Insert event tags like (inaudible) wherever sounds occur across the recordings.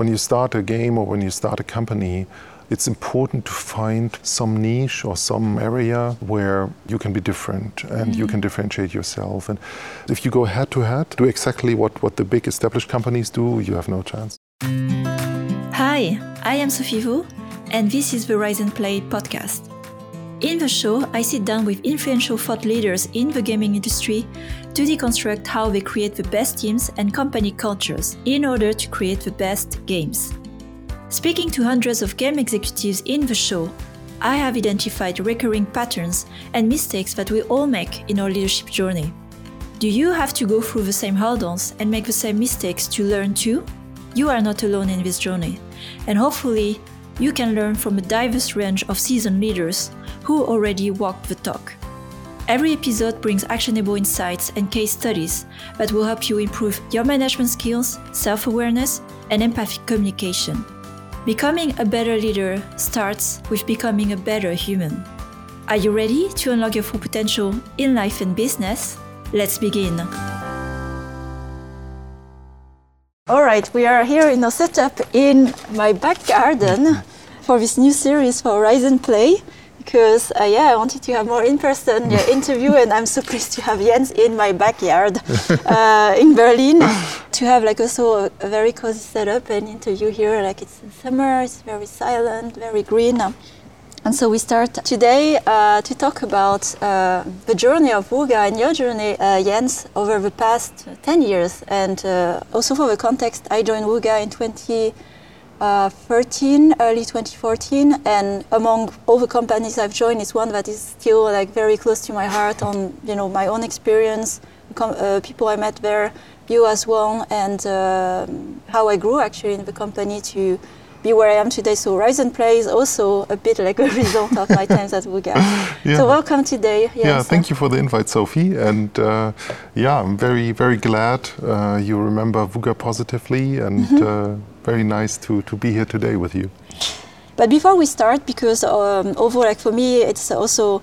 when you start a game or when you start a company, it's important to find some niche or some area where you can be different and mm-hmm. you can differentiate yourself. And if you go head to head, do exactly what, what the big established companies do, you have no chance. Hi, I am Sophie Vaux, and this is the Rise and Play podcast. In the show, I sit down with influential thought leaders in the gaming industry to deconstruct how they create the best teams and company cultures in order to create the best games. Speaking to hundreds of game executives in the show, I have identified recurring patterns and mistakes that we all make in our leadership journey. Do you have to go through the same hurdles and make the same mistakes to learn too? You are not alone in this journey, and hopefully, you can learn from a diverse range of seasoned leaders who already walk the talk. Every episode brings actionable insights and case studies that will help you improve your management skills, self awareness, and empathic communication. Becoming a better leader starts with becoming a better human. Are you ready to unlock your full potential in life and business? Let's begin. All right, we are here in a setup in my back garden for this new series for Rise and Play because uh, yeah, I wanted to have more in-person uh, interview, and I'm so pleased to have Jens in my backyard (laughs) uh, in Berlin to have like also a, a, very cozy setup and interview here. Like it's summer, it's very silent, very green. And so we start today uh, to talk about uh, the journey of Wooga and your journey, uh, Jens, over the past 10 years. And also for the context, I joined Wooga in 20. Uh, 13, early 2014, and among all the companies I've joined, is one that is still like very close to my heart. On you know my own experience, uh, people I met there, you as well, and uh, how I grew actually in the company to be where I am today. So Rise and Play is also a bit like a (laughs) result of my times at Wooga. (laughs) yeah. So welcome today. Yes. Yeah, thank you for the invite, Sophie. And uh, yeah, I'm very, very glad uh, you remember Wooga positively and mm-hmm. Very nice to, to be here today with you. But before we start, because um, overall, like for me, it's also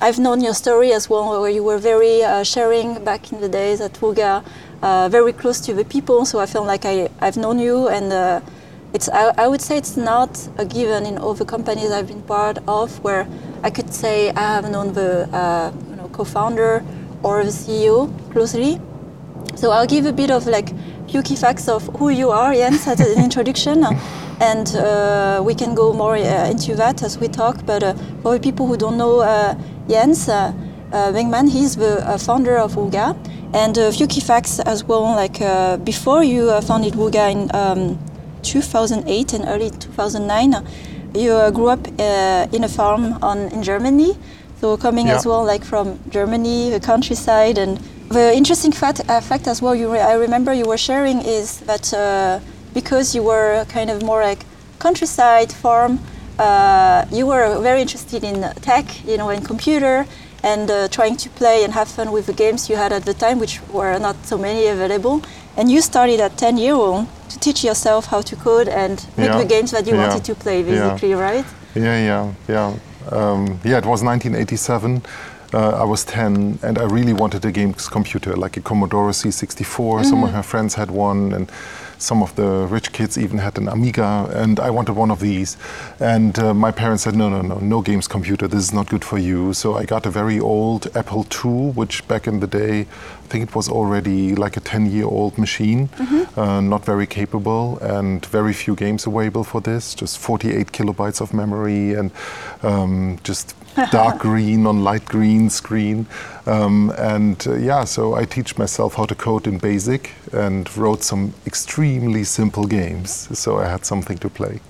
I've known your story as well, where you were very uh, sharing back in the days at Wooga, uh, very close to the people. So I feel like I, I've known you, and uh, it's I, I, would say it's not a given in all the companies I've been part of where I could say I have known the uh, you know, co-founder or the CEO closely. So I'll give a bit of like few key facts of who you are, Jens, as an introduction. (laughs) And uh, we can go more uh, into that as we talk. But uh, for people who don't know uh, Jens, uh, uh Begemann, he's the uh, founder of Wooga. And a few key facts as well, like before you founded Wooga in um, 2008 and early 2009, you grew up in a farm on, in Germany. So coming yeah. as well, like from Germany, the countryside, and the interesting fact, uh, fact as well, you re- I remember you were sharing is that uh, because you were kind of more like countryside farm, uh, you were very interested in tech, you know, in computer, and uh, trying to play and have fun with the games you had at the time, which were not so many available. And you started at 10 year old to teach yourself how to code and make yeah. the games that you yeah. wanted to play, basically, yeah. right? Yeah, yeah, yeah. Um, yeah, it was 1987 uh, I was 10 and I really wanted a games computer, like a Commodore C64. Mm-hmm. Some of mm-hmm. my friends had one, and some of the rich kids even had an Amiga, and I wanted one of these. And uh, my parents said, no, no, no, no games computer, this is not good for you. So I got a very old Apple II, which back in the day, I think it was already like a 10 year old machine, mm-hmm. uh, not very capable, and very few games available for this, just 48 kilobytes of memory, and um, just (laughs) dark green on light green screen. Um, and uh, yeah, so I teach myself how to code in BASIC and wrote some extremely simple games. So I had something to play.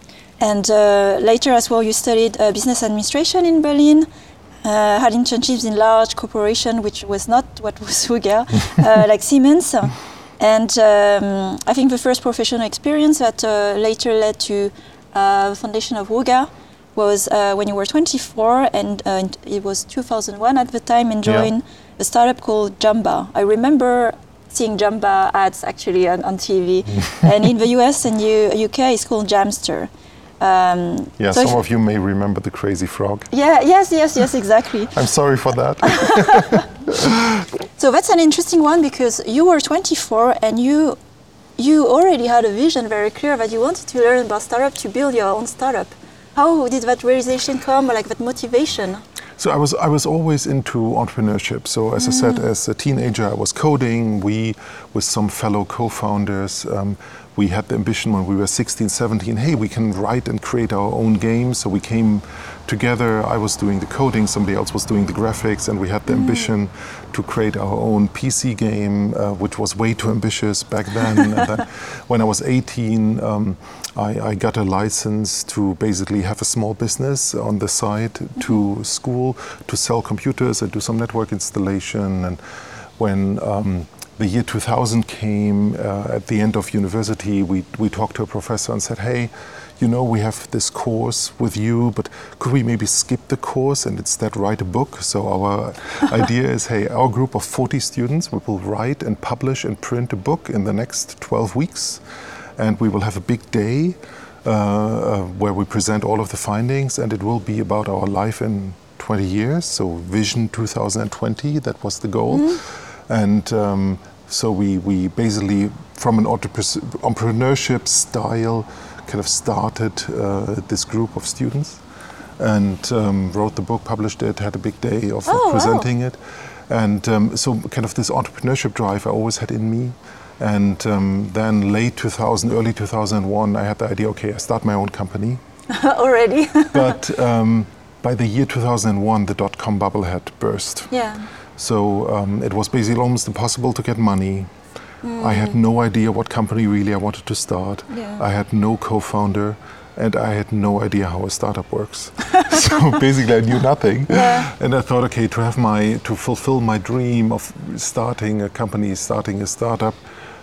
And uh, later as well, you studied uh, business administration in Berlin. Uh, had internships in large corporation, which was not what (laughs) was Wooga, uh, (laughs) like Siemens. And um, I think the first professional experience that uh, later led to the foundation of Wooga was uh, when you were 24, and uh, it was 2001 at the time, and joined yeah. a startup called Jamba. I remember seeing Jamba ads actually on, on TV, (laughs) and in the US and U- UK, it's called Jamster. Um, yeah, so some of you may remember the crazy frog. Yeah, yes, yes, yes, exactly. (laughs) I'm sorry for that. (laughs) so that's an interesting one because you were 24 and you you already had a vision very clear that you wanted to learn about startup to build your own startup. How did that realization come, or like that motivation? So I was I was always into entrepreneurship. So as mm. I said, mm. as a teenager, I was coding. We, with some fellow co-founders, um, we had the ambition when we were 16, 17. Hey, we can write and create our own games. So we came together. I was doing the coding, somebody else was doing the graphics, and we had the mm. ambition to create our own PC game, uh, which was way too ambitious back then. then (laughs) when I was 18, um, I, I, got a license to basically have a small business on the side mm-hmm. to school to sell computers and do some network installation. And when um, the year 2000 came, uh, at the end of university, we, we talked to a professor and said, hey, you know, we have this course with you, but could we maybe skip the course and instead write a book? So our (laughs) idea is, hey, our group of 40 students, we will write and publish and print a book in the next 12 weeks, and we will have a big day uh, uh, where we present all of the findings, and it will be about our life in 20 years. So Vision 2020, that was the goal, mm-hmm. and. Um, so we, we basically, from an entrepreneurship style, kind of started uh, this group of students and um, wrote the book, published it, had a big day of, oh, presenting wow. it. And um, so, kind of this entrepreneurship drive I always had in me. And um, then, late 2000, early 2001, I had the idea okay, I start my own company. (laughs) Already. (laughs) but um, by the year 2001, the dot com bubble had burst. Yeah. So um, it was basically almost impossible to get money. Mm. I had no idea what company really I wanted to start. Yeah. I had no co founder and I had no idea how a startup works. (laughs) so basically, I knew nothing. Yeah. And I thought, okay, to have my to fulfill my dream of starting a company, starting a startup,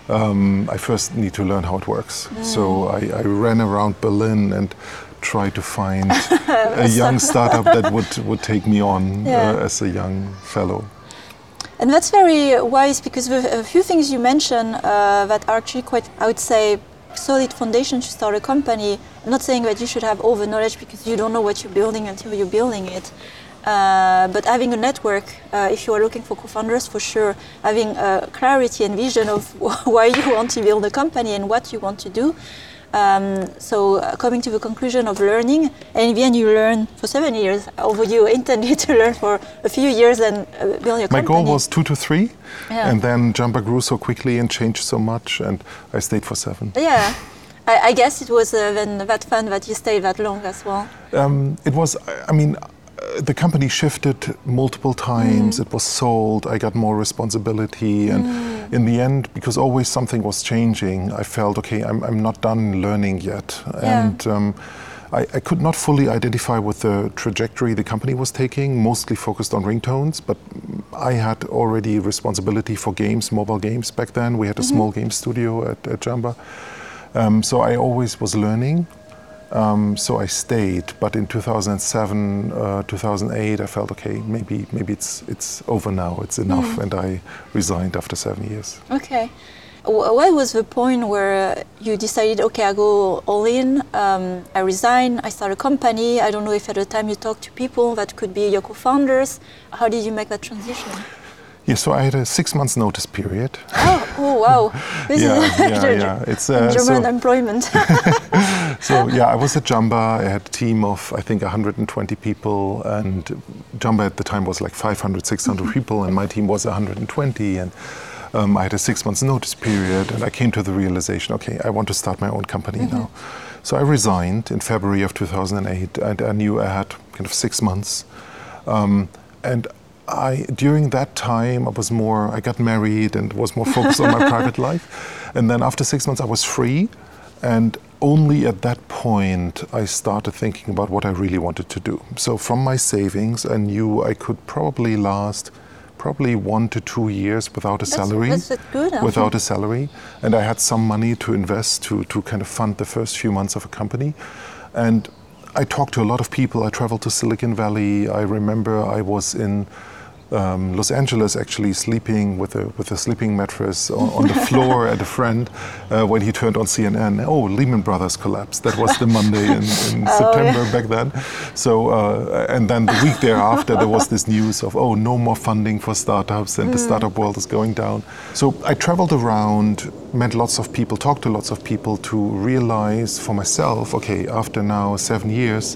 um, I first need to learn how it works. Mm. So I, I, ran around Berlin and tried to find (laughs) a young startup that would would take me on yeah. uh, as a young fellow. And that's very wise because a few things you mentioned uh, that are actually quite, I would say, solid foundation to start a company. I'm not saying that you should have all the knowledge because you don't know what you're building until you're building it. Uh, but having a network, uh, if you are looking for co-founders, for sure, having clarity and vision of (laughs) why you want to build a company and what you want to do, um, so uh, coming to the conclusion of learning, and in the end you learn for seven years, although you intended (laughs) to learn for a few years and uh, build your My company. My goal was two to three, yeah. and then Jamba grew so quickly and changed so much, and I stayed for seven. Yeah. I, I guess it was uh, then that fun that you stayed that long as well. Um, it was, I mean, the company shifted multiple times. Mm. It was sold. I got more responsibility, and mm. in the end, because always something was changing, I felt okay. I'm, I'm not done learning yet, yeah. and. Um, I, I, could not fully identify with the trajectory the company was taking, mostly focused on ringtones, but I had already responsibility for games, mobile games back then. We had a mm-hmm. small game studio at, at Jamba. Um, so I always was learning. Um, so I stayed, but in 2007, uh, 2008, I felt okay. Maybe maybe it's it's over now. It's enough, mm. and I resigned after seven years. Okay. What was the point where you decided, okay, I go all in, um, I resign, I start a company? I don't know if at the time you talked to people that could be your co founders. How did you make that transition? Yeah, so I had a six months notice period. Oh, oh wow. (laughs) (laughs) This yeah, yeah, yeah. It's uh, German so, employment. (laughs) so yeah, I was at Jamba. I had a team of I think 120 people, and Jamba at the time was like 500, 600 mm-hmm. people, and my team was 120, and. Um, I had a six months notice period, and I came to the realization, okay, I want to start my own company mm-hmm. now. So I resigned in February of 2008, and I knew I had kind of six months. Um, and I during that time I was more I got married and was more focused on my (laughs) private life, and then after six months I was free, and only at that point I started thinking about what I really wanted to do. So from my savings I knew I could probably last probably one to two years without a that's, salary. That's good, uh-huh. without a salary, and I had some money to invest to to kind of fund the first few months of a company, and I talked to a lot of people. I traveled to Silicon Valley. I remember I was in um, Los Angeles actually sleeping with a with a sleeping mattress on, on the floor (laughs) at a friend uh, when he turned on CNN. Oh, Lehman Brothers collapsed. That was the Monday in, in (laughs) oh, September yeah. back then. So uh, and then the week thereafter there was this news of oh no more funding for startups and mm. the startup world is going down. So I traveled around, met lots of people, talked to lots of people to realize for myself, okay, after now seven years,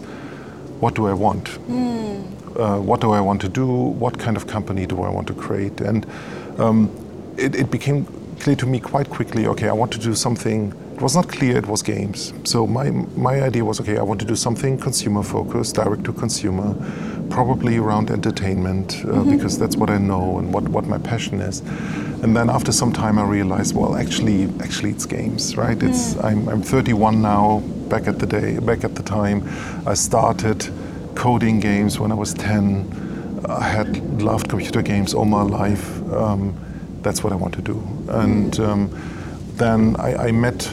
what do I want? Mm uh, what do I want to do? What kind of company do I want to create? And um, it, it, became clear to me quite quickly. Okay, I want to do something. It was not clear it was games. So my my idea was okay. I want to do something consumer focused, direct to consumer, probably around entertainment uh, mm-hmm. because that's what I know and what what my passion is. And then after some time, I realized, well, actually, actually, it's games, right? It's mm. I'm, I'm 31 now. Back at the day, back at the time, I started coding games when I was 10. I had loved computer games all my life. Um, that's what I want to do. And um, then I, I met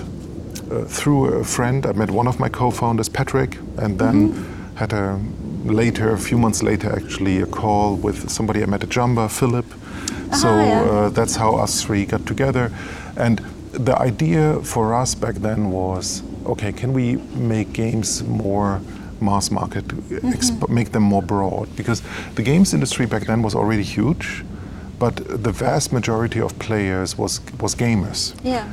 uh, through a friend. I met one of my co-founders, Patrick, and then mm-hmm. had a later, a few months later, actually, a call with somebody I met at Jamba, Philip. Uh-huh, so yeah. uh, that's how us three got together. And the idea for us back then was, okay, can we make games more mass market, mm-hmm. exp- make them more broad. Because the games industry back then was already huge, but the vast majority of players was was gamers. Yeah.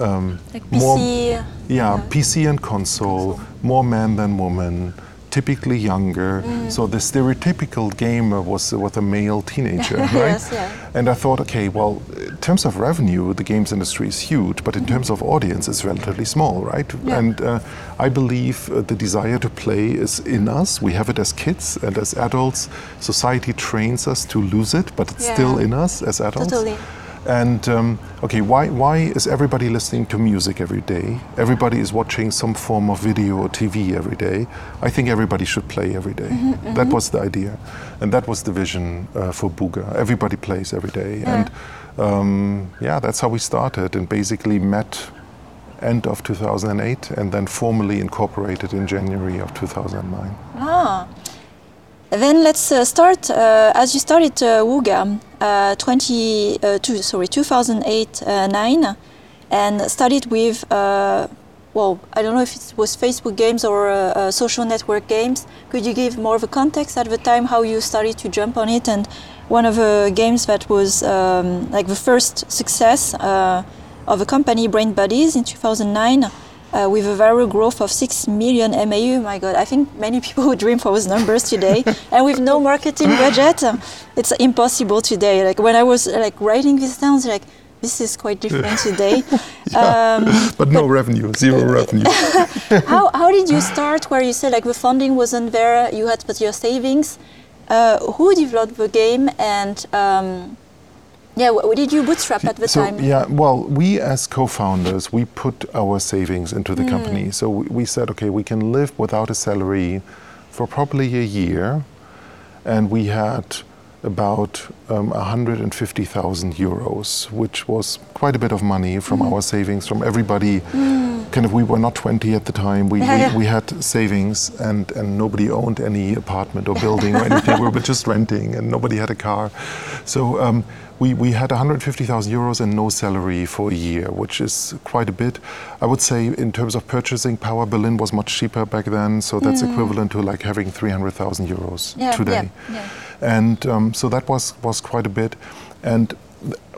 Um, like PC. More, yeah, yeah, PC and console, console, more men than women typically younger. Mm. So the stereotypical gamer was was a male teenager, (laughs) right? yes, yeah. And I thought, okay, well, in terms of revenue, the games industry is huge, but in mm-hmm. terms of audience, it's relatively small, right? Yeah. And uh, I believe uh, the desire to play is in us. We have it as kids and as adults. Society trains us to lose it, but it's yeah. still in us as adults. Totally. And um, okay, why, why is everybody listening to music every day? Everybody is watching some form of video or TV every day. I think everybody should play every day. Mm-hmm, mm-hmm. That was the idea. And that was the vision uh, for Wooga. Everybody plays every day. Yeah. And um, yeah, that's how we started and basically met end of 2008 and then formally incorporated in January of 2009. Ah. Then let's uh, start uh, as you started uh, Wooga, uh, 20, uh, two, sorry, 2008 uh, 9, and started with, well, I don't know if it was Facebook games or social network games. Could you give more of a context at the time how you started to jump on it? And one of the games that was um, like the first success of a company, Brain Buddies, in 2009 uh, with a viral growth of 6 million MAU. My God, I think many people (laughs) would dream for those numbers today. and with no marketing (laughs) budget, it's impossible today. Like when I was like writing these down, like this is quite different (laughs) today. yeah. um, but no but revenue, zero revenue. how, how did you start where you said like the funding wasn't there, you had but your savings? Uh, who developed the game and um, yeah, what did you bootstrap at the so, time? Yeah, well, we as co-founders, we put our savings into the mm. company. So we said, okay, we can live without a salary for probably a year, and we had about um, 150,000 euros, which was quite a bit of money from mm. our savings, from everybody. Mm. Kind of, we were not 20 at the time. We, yeah, we, yeah. we, had savings, and, and nobody owned any apartment or building or anything. we were just (laughs) renting, and nobody had a car. So um, we, we had 150,000 euros and no salary for a year, which is quite a bit. I would say, in terms of purchasing power, Berlin was much cheaper back then, so that's mm. equivalent to like having 300,000 euros yeah, today. And um, so that was, was quite a bit. And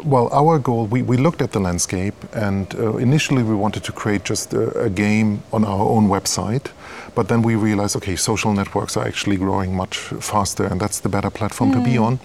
well, our goal, we, we looked at the landscape, and uh, initially we wanted to create just a, a, game on our own website. But then we realized, okay, social networks are actually growing much faster, and that's the better platform mm. to be mm. on.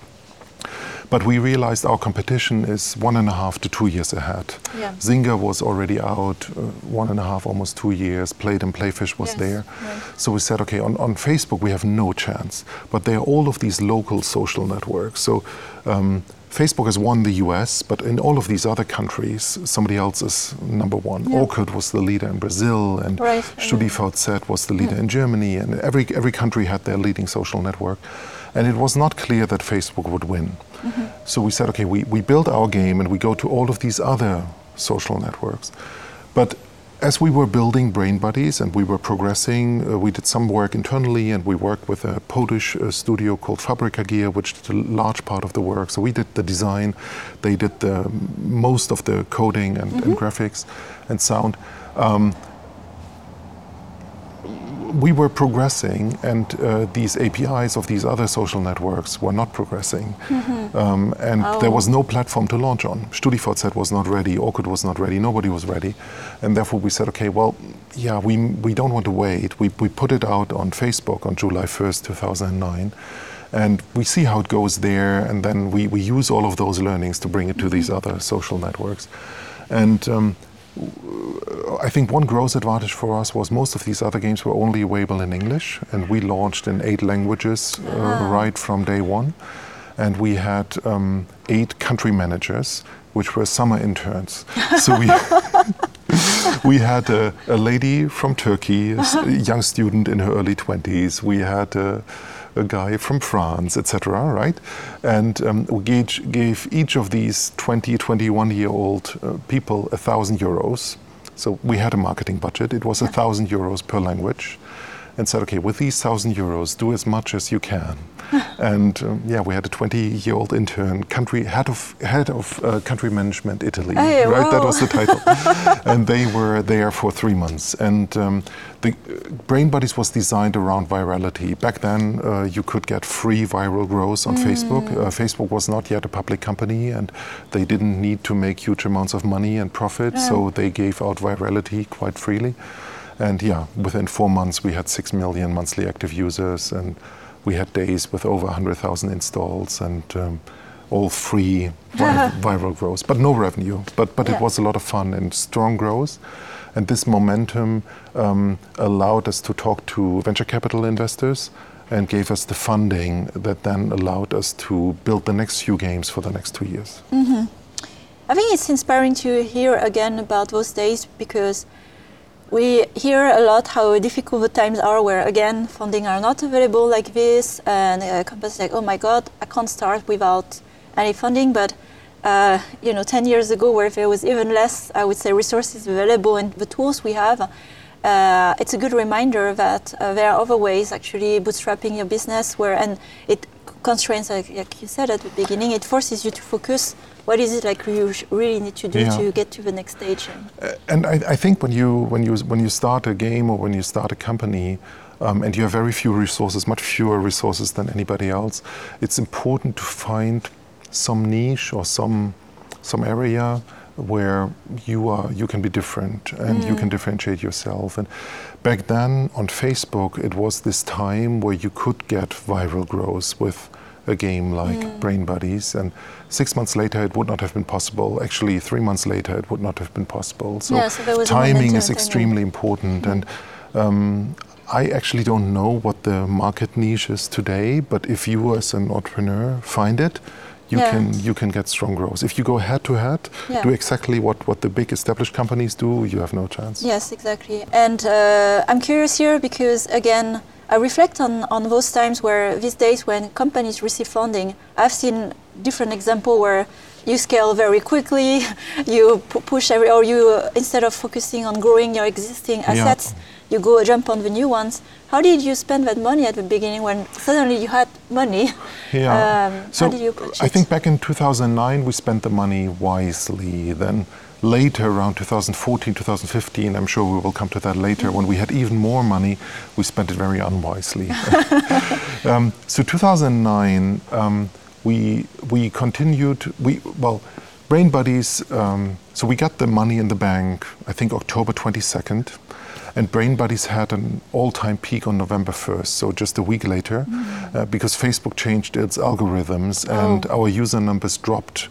But we realized our competition is one and a half to two years ahead. Yeah. Zynga was already out uh, one and a half, almost two years. Playdom Playfish was yes. there. Right. So we said, okay, on, on Facebook we have no chance. But there are all of these local social networks. So um, Facebook has won the US, but in all of these other countries, somebody else is number one. Yeah. Orkut was the leader in Brazil, and right. StudiVZ was the leader yeah. in Germany, and every, every country had their leading social network. And it was not clear that Facebook would win. Mm-hmm. So we said, okay, we, we build our game and we go to all of these other social networks. But as we were building Brain Buddies and we were progressing, uh, we did some work internally and we worked with a Polish uh, studio called Fabryka Gear, which did a large part of the work. So we did the design, they did the, most of the coding and, mm-hmm. and graphics and sound. Um, we were progressing, and uh, these APIs of these other social networks were not progressing. Mm-hmm. Um, and oh. there was no platform to launch on. StudiVZ was not ready, Orkut was not ready, nobody was ready. And therefore we said, okay, well, yeah, we, we don't want to wait. We, we put it out on Facebook on July 1st, 2009 and we see how it goes there, and then we, we use all of those learnings to bring it to mm-hmm. these other social networks. And um, I think one gross advantage for us was most of these other games were only available in English, and we launched in eight languages uh, ah. right from day one. And we had um, eight country managers, which were summer interns. so we (laughs) we had a, a, lady from Turkey, a (laughs) young student in her early 20s. We had a, a guy from France, etc. Right, and um, we gave, gave, each of these 20, 21 year old uh, people a thousand euros. So we had a marketing budget. It was a thousand euros per language, and said, okay, with these thousand euros, do as much as you can (laughs) and um, yeah, we had a 20-year-old intern, country head of head of uh, country management Italy, hey, right? Whoa. That was the title, (laughs) and they were there for three months. And um, the uh, Brain Buddies was designed around virality. Back then, uh, you could get free viral growth on mm. Facebook. Uh, Facebook was not yet a public company, and they didn't need to make huge amounts of money and profit, yeah. so they gave out virality quite freely. And yeah, within four months, we had six million monthly active users and we had days with over 100,000 installs and um, all free (laughs) viral growth, but no revenue. But, but yeah. it was a lot of fun and strong growth. And this momentum um, allowed us to talk to venture capital investors and gave us the funding that then allowed us to build the next few games for the next two years. Mm-hmm. I think it's inspiring to hear again about those days because we hear a lot how difficult the times are where again funding are not available like this and uh, companies like oh my god i can't start without any funding but uh, you know 10 years ago where there was even less i would say resources available and the tools we have uh, it's a good reminder that uh, there are other ways actually bootstrapping your business where and it constraints like, like you said at the beginning it forces you to focus what is it like you really need to do yeah. to get to the next stage? Uh, and I, I, think when you when you when you start a game or when you start a company, um, and you have very few resources, much fewer resources than anybody else, it's important to find some niche or some some area where you are you can be different and mm. you can mm. differentiate yourself and back then on facebook it was this time where you could get viral growth with a game like mm. Brain Buddies. And six months later, it would not have been possible. Actually, three months later, it would not have been possible. So, yeah, so timing is extremely important. Mm. And um, I actually don't know what the market niche is today, but if you as an entrepreneur find it, you yeah. can you can get strong growth. If you go head to head, do exactly what, what the big established companies do, you have no chance. Yes, exactly. And uh, I'm curious here because again, I reflect on, on those times where these days when companies receive funding, I've seen different example where you scale very quickly, (laughs) you push every, or you uh, instead of focusing on growing your existing assets, yeah. you go jump on the new ones. How did you spend that money at the beginning when suddenly you had money? (laughs) Yeah. Um, so I think back in 2009 we spent the money wisely. Then later, around 2014, 2015, I'm sure we will come to that later, mm-hmm. when we had even more money, we spent it very unwisely. (laughs) um, so 2009, um, we we continued. We well, Brain Buddies. Um, so we got the money in the bank. I think October 22nd. And Brain Buddies had an all time peak on November 1st, so just a week later, mm. uh, because Facebook changed its algorithms and oh. our user numbers dropped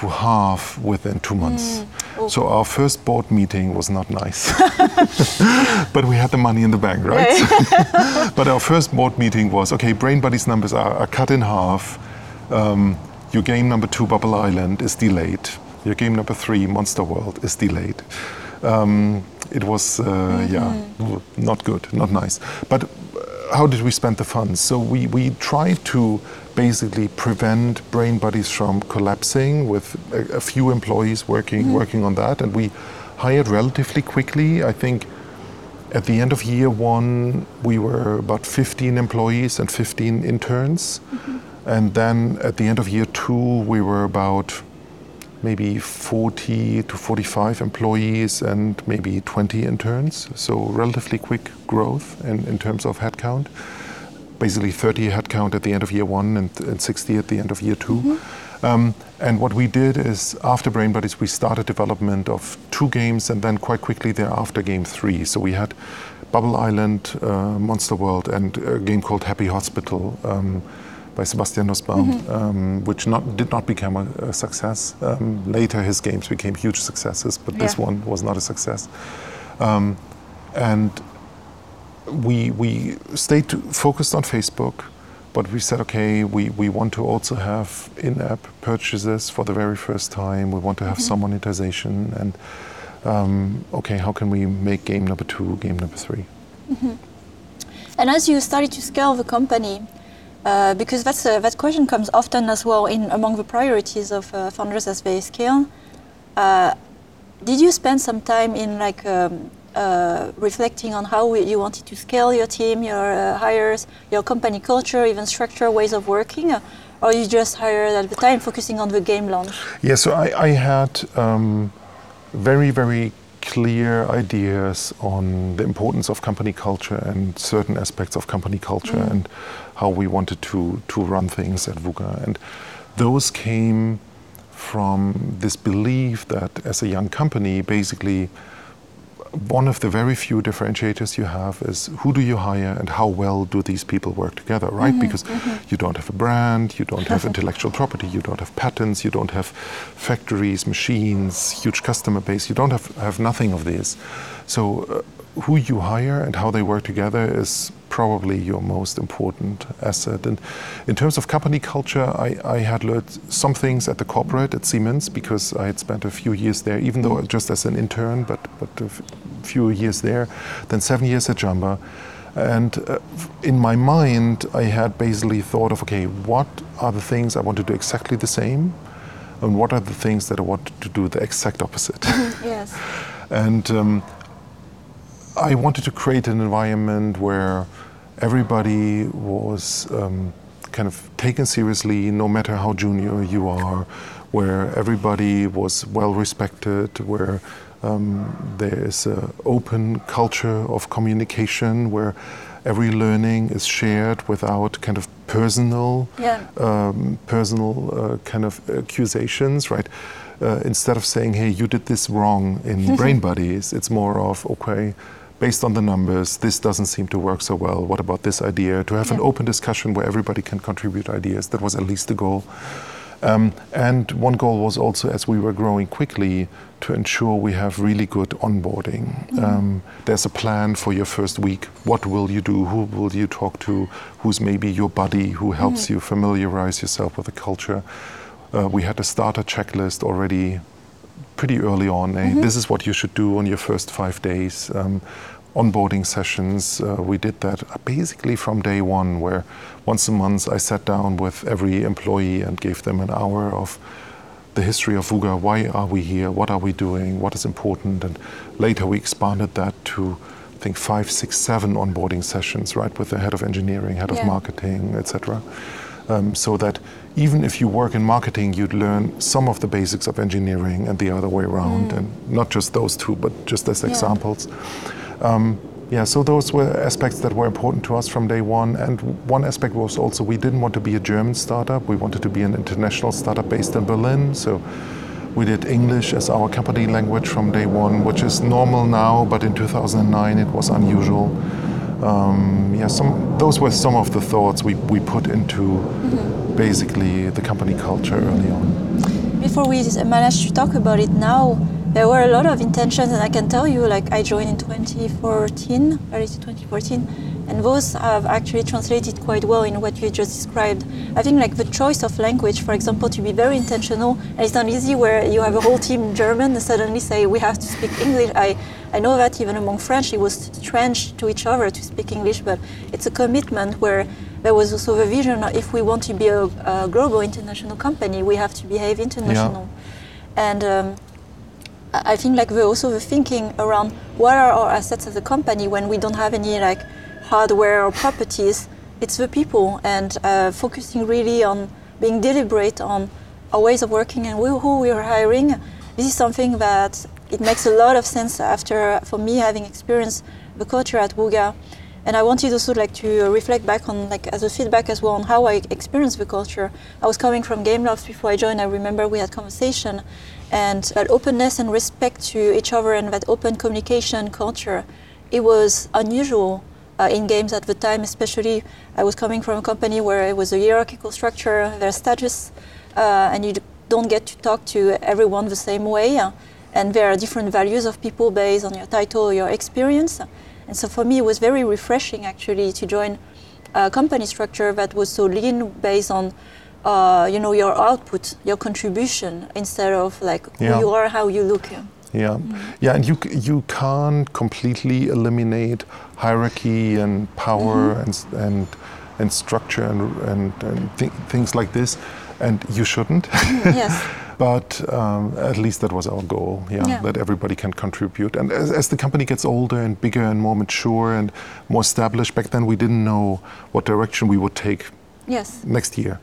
to half within two months. Mm. So our first board meeting was not nice. (laughs) but we had the money in the bank, right? (laughs) but our first board meeting was okay, Brain Buddies numbers are, are cut in half. Um, your game number two, Bubble Island, is delayed. Your game number three, Monster World, is delayed. Um, it was, uh, mm-hmm. yeah, not good, not nice. But how did we spend the funds? So we, we tried to basically prevent Brain Buddies from collapsing with a, a few employees working mm. working on that, and we hired relatively quickly. I think at the end of year one, we were about 15 employees and 15 interns. Mm-hmm. And then at the end of year two, we were about maybe 40 to 45 employees and maybe 20 interns. So relatively quick growth in, in terms of headcount. Basically 30 headcount at the end of year one and, and 60 at the end of year 2 mm-hmm. um, and what we did is after Brain Buddies, we started development of two games and then quite quickly thereafter game three. So we had Bubble Island, uh, Monster World, and a game called Happy Hospital. Um, by Sebastian Nussbaum, mm-hmm. um, which not, did not become a, a success. Um, later, his games became huge successes, but yeah. this one was not a success. Um, and we we stayed focused on Facebook, but we said, okay, we, we want to also have in-app purchases for the very first time. We want to have mm-hmm. some monetization, and um, okay, how can we make game number two, game number 3 mm-hmm. And as you started to scale the company, uh, because that's uh, that question comes often as well in among the priorities of uh, founders as they scale. Uh, did you spend some time in like um, uh, reflecting on how we, you wanted to scale your team, your hires, your company culture, even structure, ways of working? or you just hired at the time, focusing on the game launch? Yeah, so I, I had um, very, very clear ideas on the importance of company culture and certain aspects of company culture mm. and how we wanted to, to run things at Wooga. And those came from this belief that as a young company, basically, one of the very few differentiators you have is who do you hire and how well do these people work together, right? Mm-hmm, because mm-hmm. you don't have a brand, you don't have (laughs) intellectual property, you don't have patents, you don't have factories, machines, huge customer base, you don't have, have nothing of this. So, uh, who you hire and how they work together is probably your most important asset. And in terms of company culture, I, I, had learned some things at the corporate at Siemens because I had spent a few years there, even though just as an intern, but, but few years there, then seven years at Jamba. And uh, in my mind, I had basically thought of okay, what are the things I want to do exactly the same? And what are the things that I want to do the exact opposite? (laughs) yes. and um, I wanted to create an environment where everybody was um, kind of taken seriously, no matter how junior you are, where everybody was well respected, where um, there is an open culture of communication, where every learning is shared without kind of personal, yeah. um, personal uh, kind of accusations, right? Uh, instead of saying, "Hey, you did this wrong" in (laughs) Brain Buddies, it's more of, "Okay." based on the numbers, this doesn't seem to work so well. What about this idea? To have yeah. an open discussion where everybody can contribute ideas. That was at least the goal. Um, and one goal was also, as we were growing quickly, to ensure we have really good onboarding. Mm-hmm. Um, there's a plan for your first week. What will you do? Who will you talk to? Who's maybe your buddy who helps mm-hmm. you familiarize yourself with the culture? Uh, we had a starter checklist already pretty early on. Eh? Mm-hmm. This is what you should do on your first five days. Um, onboarding sessions, uh, we did that basically from day one, where once a month I sat down with every employee and gave them an hour of the history of Wooga. Why are we here? What are we doing? What is important? And later we expanded that to I think five, six, seven onboarding sessions, right, with the head of engineering, head yeah. of marketing, etc um, so that even if you work in marketing, you'd learn some of the basics of engineering and the other way around, mm. and not just those two, but just as yeah. examples. Um, yeah, so those were aspects that were important to us from day one. And one aspect was also we didn't want to be a German startup. We wanted to be an international startup based in Berlin. So we did English as our company language from day one, which is normal now, but in 2009 it was unusual um, yeah, some those were some of the thoughts we, we put into mm-hmm. basically the company culture early on. Before we managed to talk about it now, there were a lot of intentions, and I can tell you, like I joined in 2014, early 2014, and those have actually translated quite well in what you just described. I think like the choice of language, for example, to be very intentional, and it's not easy where you have a whole team in German and suddenly say we have to speak English. I I know that even among French, it was strange to each other to speak English, but it's a commitment where there was also the vision if we want to be a, a global international company, we have to behave international. Yeah. And um, I think like the, also the thinking around what are our assets as a company when we don't have any like hardware or properties. It's the people and uh, focusing really on being deliberate on our ways of working and who we are hiring. This is something that it makes a lot of sense after, for me, having experienced the culture at Wooga. And I wanted also like to reflect back on like as a feedback as well on how I experienced the culture. I was coming from Gameloft before I joined. I remember we had conversation, and that openness and respect to each other and that open communication culture, it was unusual uh, in games at the time. Especially, I was coming from a company where it was a hierarchical structure, their status, uh, and you don't get to talk to everyone the same way. Uh, and there are different values of people based on your title your experience. And so for me, it was very refreshing actually to join a company structure that was so lean based on uh, you know your output, your contribution, instead of like yeah. who you are, how you look. Yeah, mm. yeah, and you you can't completely eliminate hierarchy and power mm-hmm. and and and structure and and, and th- things like this, and you shouldn't. yes. (laughs) But um, at least that was our goal, yeah, yeah. that everybody can contribute. And as, as, the company gets older and bigger and more mature and more established, back then we didn't know what direction we would take yes. next year.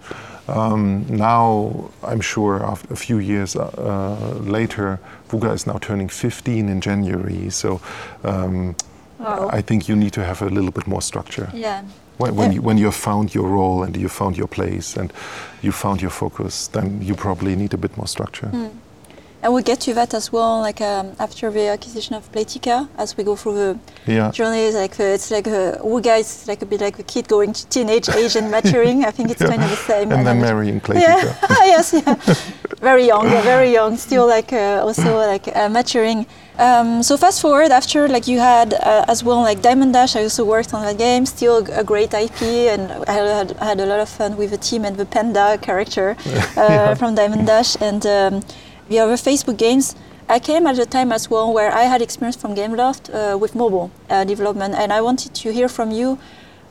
Um, now, I'm sure after a few years uh, later, Wooga is now turning 15 in January. So um, wow. I think you need to have a little bit more structure. Yeah. When, when, you, when you have found your role and you found your place and you found your focus, then you probably need a bit more structure. Mm. And we'll get to that as well, like um, after the acquisition of Playtika, as we go through the yeah. journey. Like uh, it's like a Wooga is like a bit like a kid going to teenage age and maturing. I think it's yeah. kind of the same. And, and then marrying (laughs) Playtika. Yeah. (laughs) yes, yeah. (laughs) very young, yeah, very young. Still like uh, also like uh, maturing. Um, so fast forward after like you had uh, as well like Diamond Dash. I also worked on that game. Still a great IP, and I had, I had a lot of fun with the team and the panda character uh, from Diamond Dash and. Um, the other Facebook games, I came at a time as well where I had experience from Gameloft uh, with mobile uh, development, and I wanted to hear from you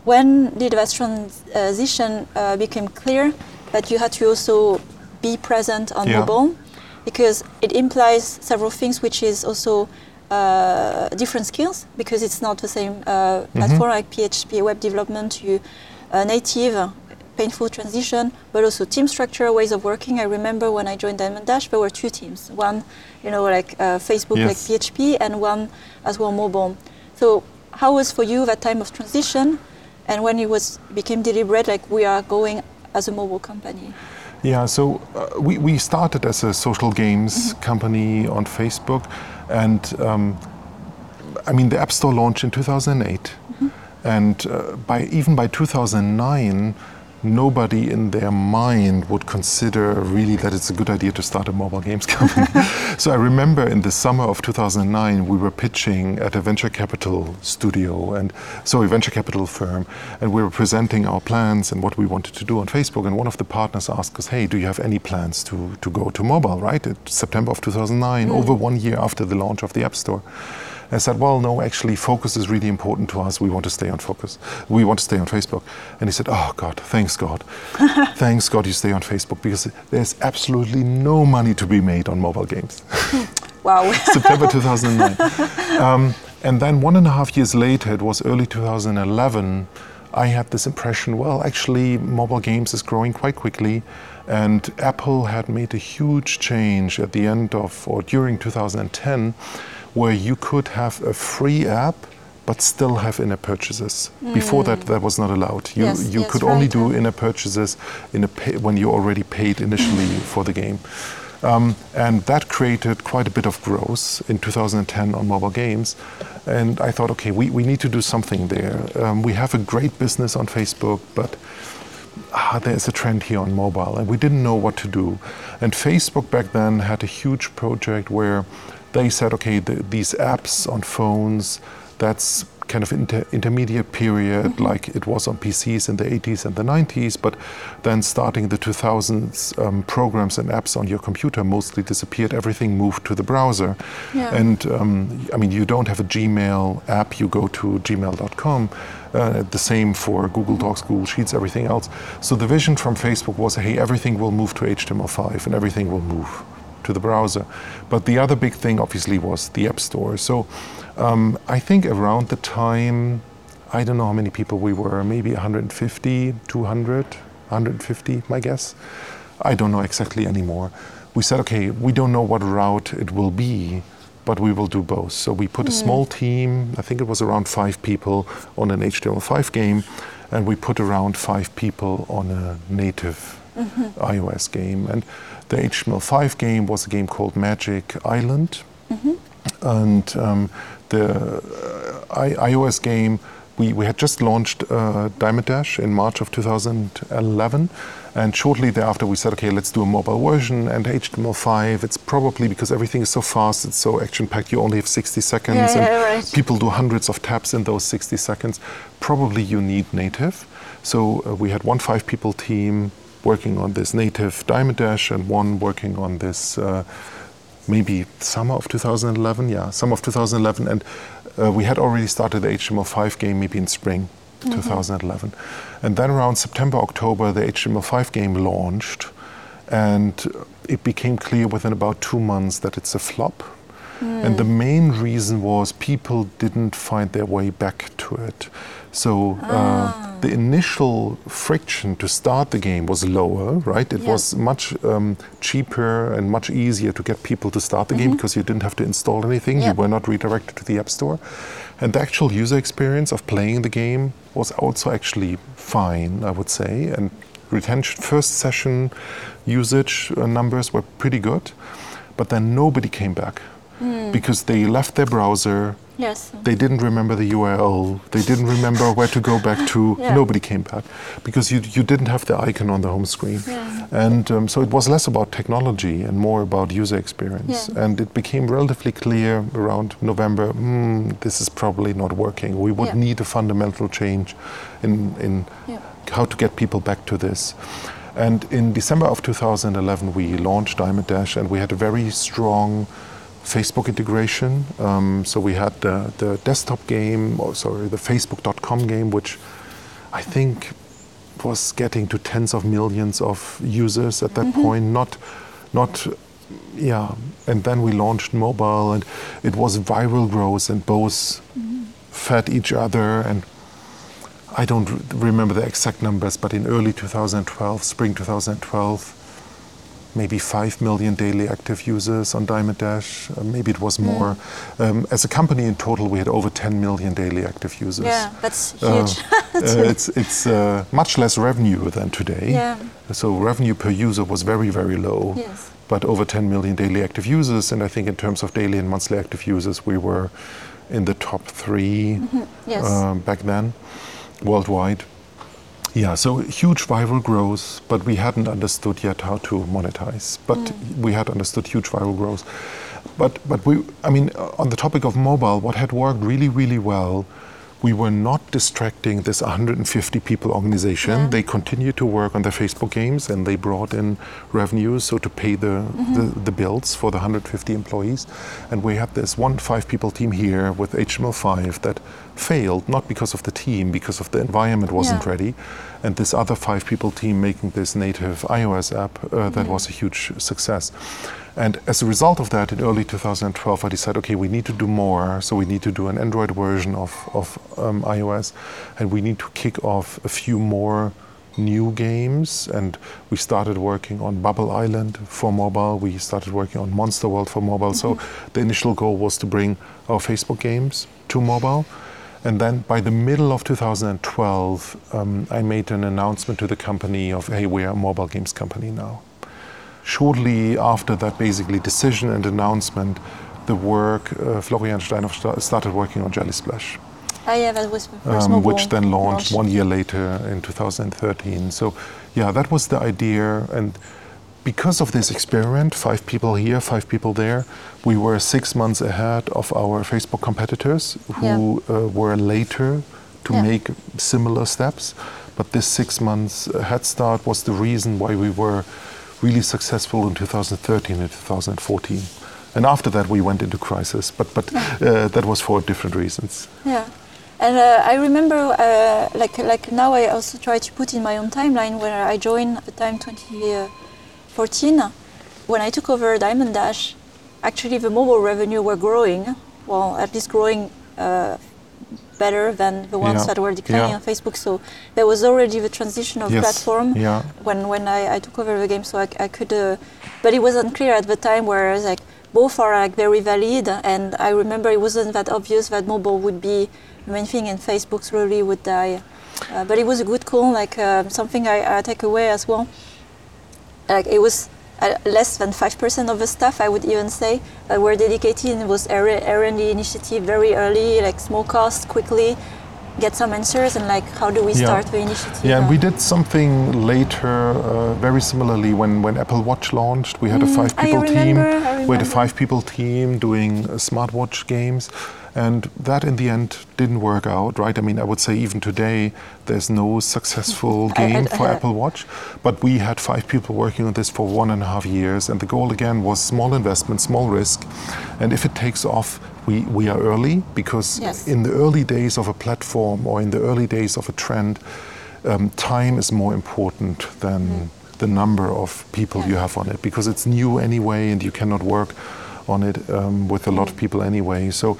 when did that transition uh, become clear that you had to also be present on yeah. mobile because it implies several things, which is also uh, different skills because it's not the same uh, mm-hmm. platform like PHP web development to uh, native painful transition, but also team structure, ways of working. I remember when I joined Diamond Dash, there were two teams. One, you know, like uh, Facebook, yes. like PHP, and one as well mobile. So how was for you that time of transition, and when it was became deliberate, like we are going as a mobile company? Yeah, so uh, we, we started as a social games mm-hmm. company on Facebook, and um, I mean the App Store launched in 2008, mm-hmm. and uh, by even by 2009 nobody in their mind would consider really that it's a good idea to start a mobile games (laughs) company. so I remember in the summer of 2009, we were pitching at a venture capital studio and so a venture capital firm, and we were presenting our plans and what we wanted to do on Facebook. And one of the partners asked us, "Hey, do you have any plans to to go to mobile?" Right, it's September of 2009, mm. over one year after the launch of the App Store. I said, well, no, actually, focus is really important to us. We want to stay on focus. We want to stay on Facebook. And he said, oh, God, thanks, God. (laughs) thanks, God, you stay on Facebook because there's absolutely no money to be made on mobile games. (laughs) wow. (laughs) September 2009. Um, and then one and a half years later, it was early 2011, I had this impression well, actually, mobile games is growing quite quickly. And Apple had made a huge change at the end of or during 2010 where you could have a free app but still have in-app purchases. Mm. Before that, that was not allowed. You yes, you yes, could right, only do in-app purchases in a pay, when you already paid initially (laughs) for the game. Um, and that created quite a bit of growth in 2010 on mobile games. And I thought, okay, we, we need to do something there. Um, we have a great business on Facebook, but ah, there's a trend here on mobile, and we didn't know what to do. And Facebook back then had a huge project where they said, okay, the, these apps on phones, that's kind of inter- intermediate period mm-hmm. like it was on PCs in the 80s and the 90s, but then starting the 2000s, um, programs and apps on your computer mostly disappeared. Everything moved to the browser. Yeah. And um, I mean, you don't have a Gmail app, you go to gmail.com. Uh, the same for Google Docs, Google Sheets, everything else. So the vision from Facebook was hey, everything will move to HTML5 and everything will move to the browser. But the other big thing, obviously, was the App Store. So um, I think around the time, I don't know how many people we were, maybe 150, 200, 150, my guess. I don't know exactly anymore. We said, okay, we don't know what route it will be, but we will do both. So we put a small team, I think it was around five people, on an HTML5 game, and we put around five people on a native iOS game. And the HTML5 game was a game called Magic Island. And um, the uh, I- iOS game, we, we had just launched uh, Diamond Dash in March of 2011. And shortly thereafter, we said, okay, let's do a mobile version. And HTML5, it's probably because everything is so fast, it's so action packed, you only have 60 seconds. Yeah, and yeah, right. people do hundreds of taps in those 60 seconds. Probably you need native. So uh, we had one five people team working on this native Diamond Dash and one working on this uh, maybe summer of 2011. Yeah, summer of 2011. And uh, we had already started the HTML5 game maybe in spring 2011. And then around September, October, the HTML5 game launched. And it became clear within about two months that it's a flop. And the main reason was people didn't find their way back to it. So uh, the initial friction to start the game was lower, right? It Yeah. was much um, cheaper and much easier to get people to start the game because you didn't have to install anything. Yeah. You were not redirected to the App Store. And the actual user experience of playing the game was also actually fine, I would say. And retention, first session usage uh, numbers were pretty good. But then nobody came back because they left their browser. Yes. They didn't remember the URL. They didn't remember where to go back to. (laughs) Yeah. Nobody came back because you, you didn't have the icon on the home screen. Yeah. And um, so it was less about technology and more about user experience. Yeah. And it became relatively clear around November hmm, this is probably not working. We would need a fundamental change in, in how to get people back to this. And in December of 2011, we launched Diamond Dash, and we had a very strong Facebook integration. Um, so we had the, the desktop game, or sorry, the Facebook.com game, which I think was getting to tens of millions of users at that point. Not, not, yeah. And then we launched mobile, and it was viral growth, and both fed each other and I don't r- remember the exact numbers, but in early 2012, spring 2012, maybe 5 million daily active users on Diamond Dash. Uh, maybe it was more. Um, as a company in total, we had over 10 million daily active users. Yeah, that's (laughs) Uh, huge. uh, it's it's uh, much less revenue than today. Yeah. So revenue per user was very, very low. Yes. But over 10 million daily active users, and I think in terms of daily and monthly active users, we were in the top 3 Yes. um, back then, worldwide. Yeah, so huge viral growth, but we hadn't understood yet how to monetize. But we had understood huge viral growth. But but we, I mean, uh, on the topic of mobile, what had worked really really well, we were not distracting this 150 people organization. Yeah. They continued to work on their Facebook games, and they brought in revenues so to pay the, the the bills for the 150 employees. And we had this one five people team here with HTML5 that failed not because of the team, because of the environment wasn't Yeah. ready, and this other five people team making this native iOS app uh, that was a huge success. And as a result of that, in early 2012, I decided, okay, we need to do more. So we need to do an Android version of, of um, iOS, and we need to kick off a few more new games. And we started working on Bubble Island for mobile. We started working on Monster World for mobile. So the initial goal was to bring our Facebook games to mobile. And then by the middle of 2012, um, I made an announcement to the company of, hey, we are a mobile games company now. Shortly after that, basically decision and announcement, the work, uh, Florian Steinhoff sta- started working on Jelly Splash, Ah, yeah, that was um, which then launched launch. one year later in 2013. So, yeah, that was the idea. And because of this experiment, five people here, five people there, we were six months ahead of our Facebook competitors who uh, were later to Yeah. make similar steps. But this six months uh, head start was the reason why we were really successful in 2013 and 2014. And after that, we went into crisis, but, but uh, that was for different reasons. Yeah, and uh, I remember, uh, like like now, I also try to put in my own timeline where I joined at the time 2014. when I took over Diamond Dash, actually the mobile revenue were growing, well, at least growing uh, better than the ones Yeah. that were declining Yeah. on Facebook. So there was already the transition of Yes. platform Yeah. when when I, I took over the game. So I, I could, uh, but it wasn't clear at the time. Whereas like both are like very valid, and I remember it wasn't that obvious that mobile would be the main thing, and Facebook slowly would die. Uh, but it was a good call, like um something I, I take away as well. Like it was uh, less than five percent of the staff, I would even say, that were dedicated. And it was R and D initiative very early, like small cost, quickly get some answers, and like how do we Yeah. start the initiative? Yeah, and uh, we did something later, uh, very similarly when, when Apple Watch launched. We had a Mm, five I people team. remember, I We had a five people team doing uh, smartwatch games. And that in the end didn't work out, right? I mean, I would say even today, there's no successful game for Apple Watch. But we had five people working on this for one and a half years. And the goal again was small investment, small risk. And if it takes off, we, we are early because Yes. in the early days of a platform or in the early days of a trend, um, time is more important than the number of people Yeah. you have on it because it's new anyway and you cannot work on it um, with a lot of people anyway. So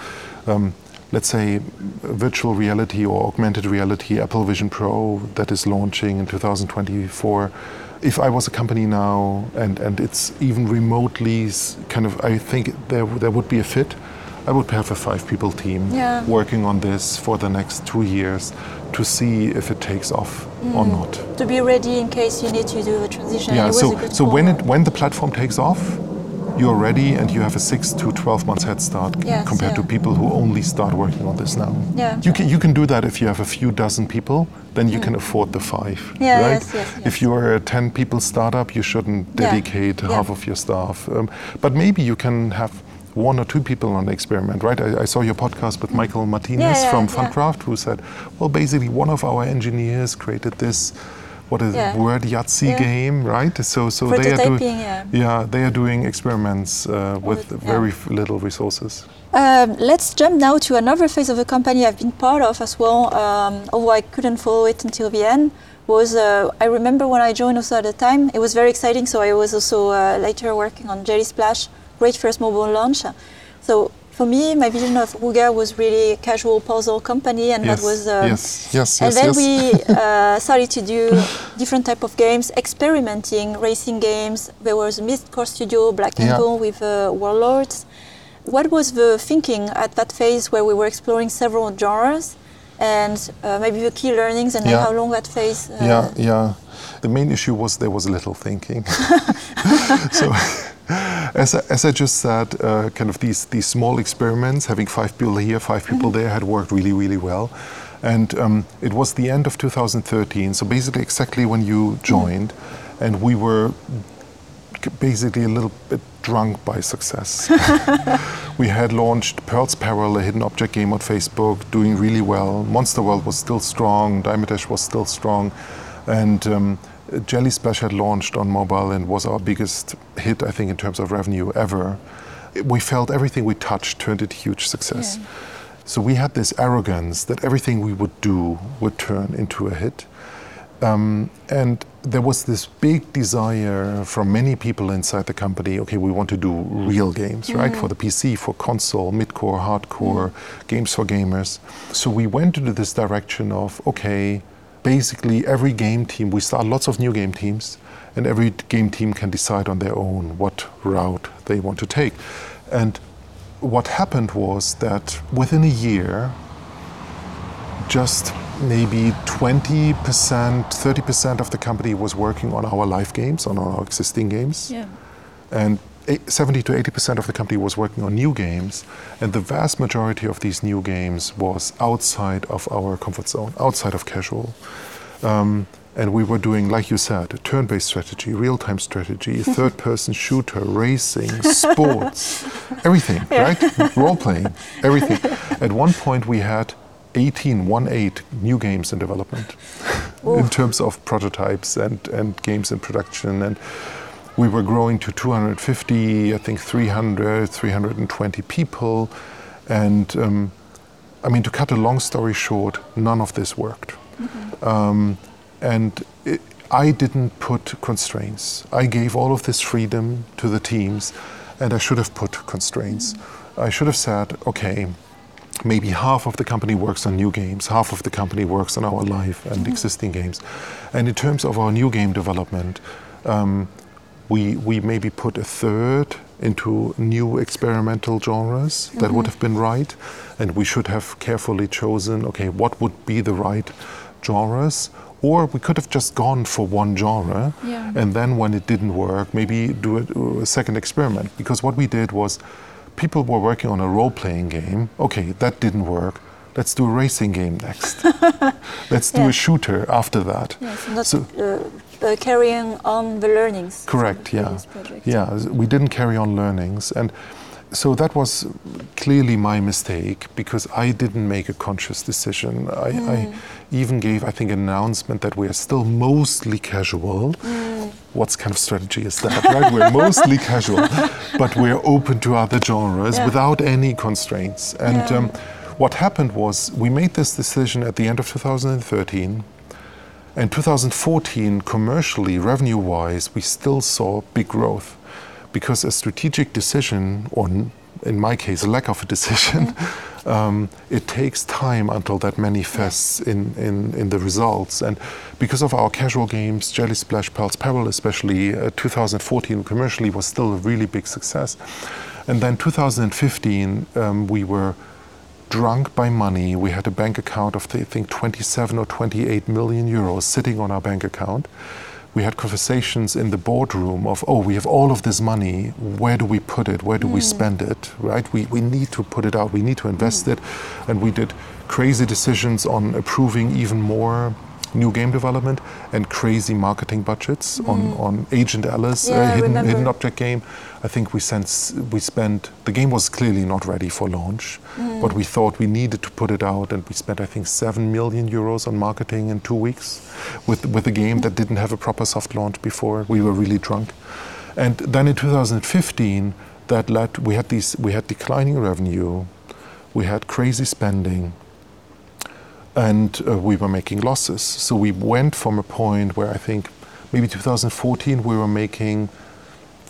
um, let's say virtual reality or augmented reality, Apple Vision Pro that is launching in 2024. If I was a company now and, and it's even remotely kind of, I think there, there would be a fit. I would have a five people team Yeah. working on this for the next two years to see if it takes off or Mm. not. to be ready in case you need to do the transition. Yeah, so, a so when, it, when the platform takes off, you're ready and you have a six to 12 months head start Yes, compared to people who only start working on this now. Yeah. You can, you can do that if you have a few dozen people, then you can afford the five. Mm. Yeah, right? yes, yes, yes. If you're a 10 people startup, you shouldn't dedicate yeah. half of your staff. Um, but maybe you can have one or two people on the experiment, right? I, I saw your podcast with Michael Martinez Mm. Yeah, yeah, from yeah. Fundcraft who said, well, basically, one of our engineers created this. What is Yeah. it, word Yahtzee Yeah. game, right? So, so they are doing, yeah. yeah, they are doing experiments uh, with very f- little resources. Um, let's jump now to another phase of a company I've been part of as well, um, although I couldn't follow it until the end. Was uh, I remember when I joined also at the time, it was very exciting. So I was also uh, later working on Jelly Splash, great first mobile launch. So for me, my vision of Wooga was really a casual puzzle company, and yes, that was um, yes, yes, and yes, then yes. we (laughs) uh, started to do different type of games, experimenting, racing games. There was a mid-core studio, Black and Yeah. Gold with uh, Warlords. What was the thinking at that phase where we were exploring several genres, and uh, maybe the key learnings and Yeah. how long that phase? Uh, yeah, yeah. The main issue was there was little thinking. (laughs) (laughs) so, as I, as I just said, uh, kind of these these small experiments, having five people here, five people there, had worked really, really well. And um, it was the end of 2013, so basically exactly when you joined, and we were basically a little bit drunk by success. (laughs) we had launched Pearl's Peril, a hidden object game on Facebook, doing really well. Monster World was still strong, Diamond Dash was still strong, and um, Jelly Splash had launched on mobile and was our biggest hit, I think, in terms of revenue ever. We felt everything we touched turned into huge success. Yeah. So we had this arrogance that everything we would do would turn into a hit. Um, and there was this big desire from many people inside the company okay, we want to do real games, right? For the PC, for console, mid core, hardcore, games for gamers. So we went into this direction of okay, basically every game team, we start lots of new game teams, and every game team can decide on their own what route they want to take. And what happened was that within a year, just maybe 20%, 30% of the company was working on our live games, on our existing games. Yeah. And 70 to 80% of the company was working on new games. And the vast majority of these new games was outside of our comfort zone, outside of casual. Um, and we were doing, like you said, turn based strategy, real time strategy, (laughs) third person shooter, racing, sports, (laughs) everything, right? Role playing, everything. At one point, we had 18, 1 8 new games in development (laughs) in terms of prototypes and, and games in production. And we were growing to 250, I think 300, 320 people. And um, I mean, to cut a long story short, none of this worked. Um, and it, I didn't put constraints. I gave all of this freedom to the teams, and I should have put constraints. Mm-hmm. I should have said, okay, maybe half of the company works on new games, half of the company works on our live and mm-hmm. existing games. And in terms of our new game development, um, we, we maybe put a third into new experimental genres mm-hmm. that would mm-hmm. have been right. And we should have carefully chosen okay, what would be the right genres? Or we could have just gone for one genre yeah. and then when it didn't work, maybe do a, a second experiment. Because what we did was people were working on a role playing game. Okay, that didn't work. Let's do a racing game next. (laughs) Let's do yeah. a shooter after that. Yes, not so, uh, uh, carrying on the learnings. Correct, yeah. Yeah, we didn't carry on learnings. And so that was clearly my mistake because I didn't make a conscious decision. I, mm. I, even gave, I think, an announcement that we are still mostly casual. Mm. What kind of strategy is that, right? we're mostly (laughs) casual, but we're open to other genres yeah. without any constraints. And yeah. um, what happened was we made this decision at the end of 2013. And 2014, commercially, revenue wise, we still saw big growth because a strategic decision, or in my case, a lack of a decision, mm-hmm. (laughs) um, it takes time until that manifests in, in, in, the results. And because of our casual games, Jelly Splash, Pearl's Peril, especially, uh, 2014 commercially was still a really big success. And then 2015, um, we were drunk by money. We had a bank account of, I think, 27 or 28 million euros sitting on our bank account we had conversations in the boardroom of, oh, we have all of this money. Where do we put it? Where do mm. we spend it? Right? We, we need to put it out. We need to invest mm. it. And we did crazy decisions on approving even more new game development and crazy marketing budgets mm. on, on Agent Alice, yeah, hidden, hidden object game. I think we sent, we spent the game was clearly not ready for launch, mm. but we thought we needed to put it out, and we spent I think seven million euros on marketing in two weeks with with a game that didn't have a proper soft launch before. We were really drunk, and then in 2015 that led we had these we had declining revenue, we had crazy spending and uh, we were making losses. So we went from a point where I think maybe 2014 we were making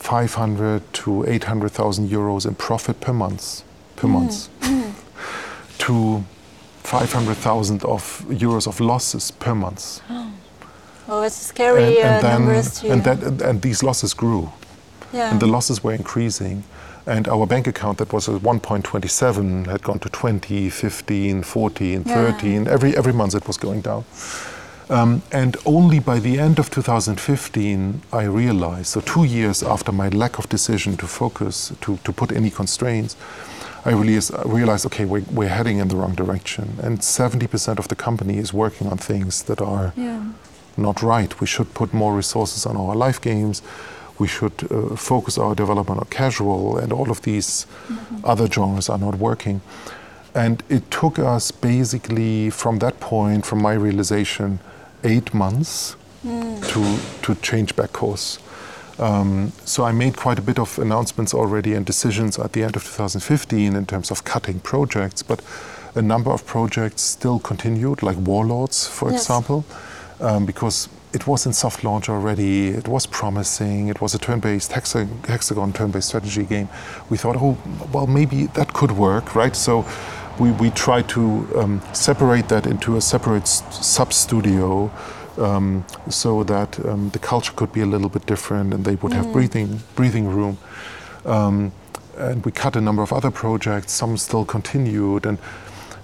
500 to 800,000 euros in profit per month, per mm. month, mm. (laughs) to 500,000 of euros of losses per month. Oh, it's scary and, and uh, then, numbers And, that, and these losses grew. Yeah. And the losses were increasing. And our bank account that was at 1.27 had gone to 20, 15, 14, yeah. 13. Every, every month it was going down. Um, and only by the end of 2015, I realized, so two years after my lack of decision to focus, to, to put any constraints, I realized, realized okay, we're, we're heading in the wrong direction. And 70% of the company is working on things that are yeah. not right. We should put more resources on our live games we should uh, focus our development on casual, and all of these mm-hmm. other genres are not working. And it took us basically from that point, from my realization, eight months mm. to, to change back course. Um, so I made quite a bit of announcements already and decisions at the end of 2015 in terms of cutting projects, but a number of projects still continued, like Warlords, for yes. example, um, because it was in soft launch already. It was promising. It was a turn-based hexagon turn-based strategy game. We thought, oh, well, maybe that could work, right? So we, we tried to um, separate that into a separate sub studio um, so that um, the culture could be a little bit different and they would mm. have breathing breathing room. Um, and we cut a number of other projects. Some still continued and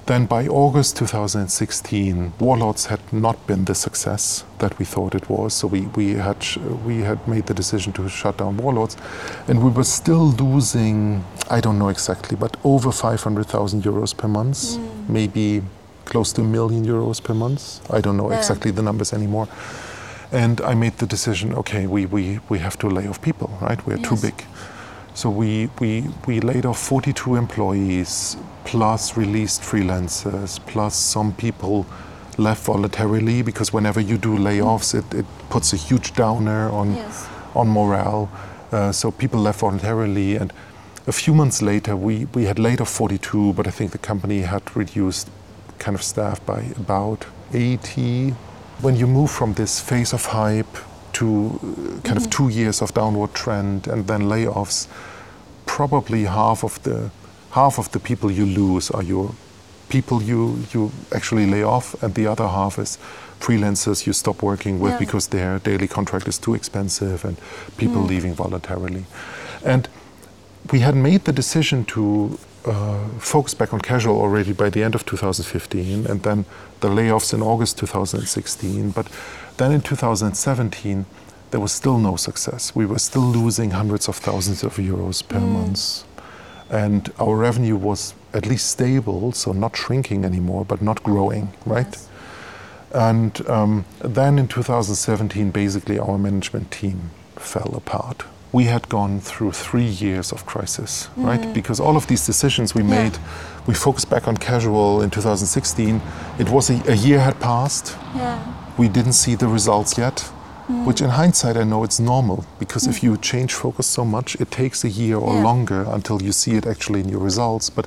then by August 2016, Warlords had not been the success that we thought it was. So we, we, had, we had made the decision to shut down Warlords. And we were still losing, I don't know exactly, but over 500,000 euros per month, mm. maybe close to a million euros per month. I don't know yeah. exactly the numbers anymore. And I made the decision okay, we, we, we have to lay off people, right? We're yes. too big. So we, we, we laid off 42 employees, plus released freelancers, plus some people left voluntarily because whenever you do layoffs, it, it puts a huge downer on, yes. on morale. Uh, so people left voluntarily. And a few months later, we, we had laid off 42, but I think the company had reduced kind of staff by about 80 when you move from this phase of hype to kind of two years of downward trend and then layoffs, probably half of the half of the people you lose are your people you you actually lay off, and the other half is freelancers you stop working with Yeah. because their daily contract is too expensive and people leaving voluntarily. And we had made the decision to uh, focus back on casual already by the end of 2015, and then the layoffs in August 2016. But then in 2017, there was still no success. We were still losing hundreds of thousands of euros per month. And our revenue was at least stable, so not shrinking anymore, but not growing, right? Yes. And um, then in 2017, basically, our management team fell apart. We had gone through three years of crisis, right? Because all of these decisions we Mm. Yeah. made, we focused back on casual in 2016. It was a, a year had passed. Yeah. We didn't see the results yet, Mm. which in hindsight I know it's normal because if you change focus so much, it takes a year or Yeah. longer until you see it actually in your results. But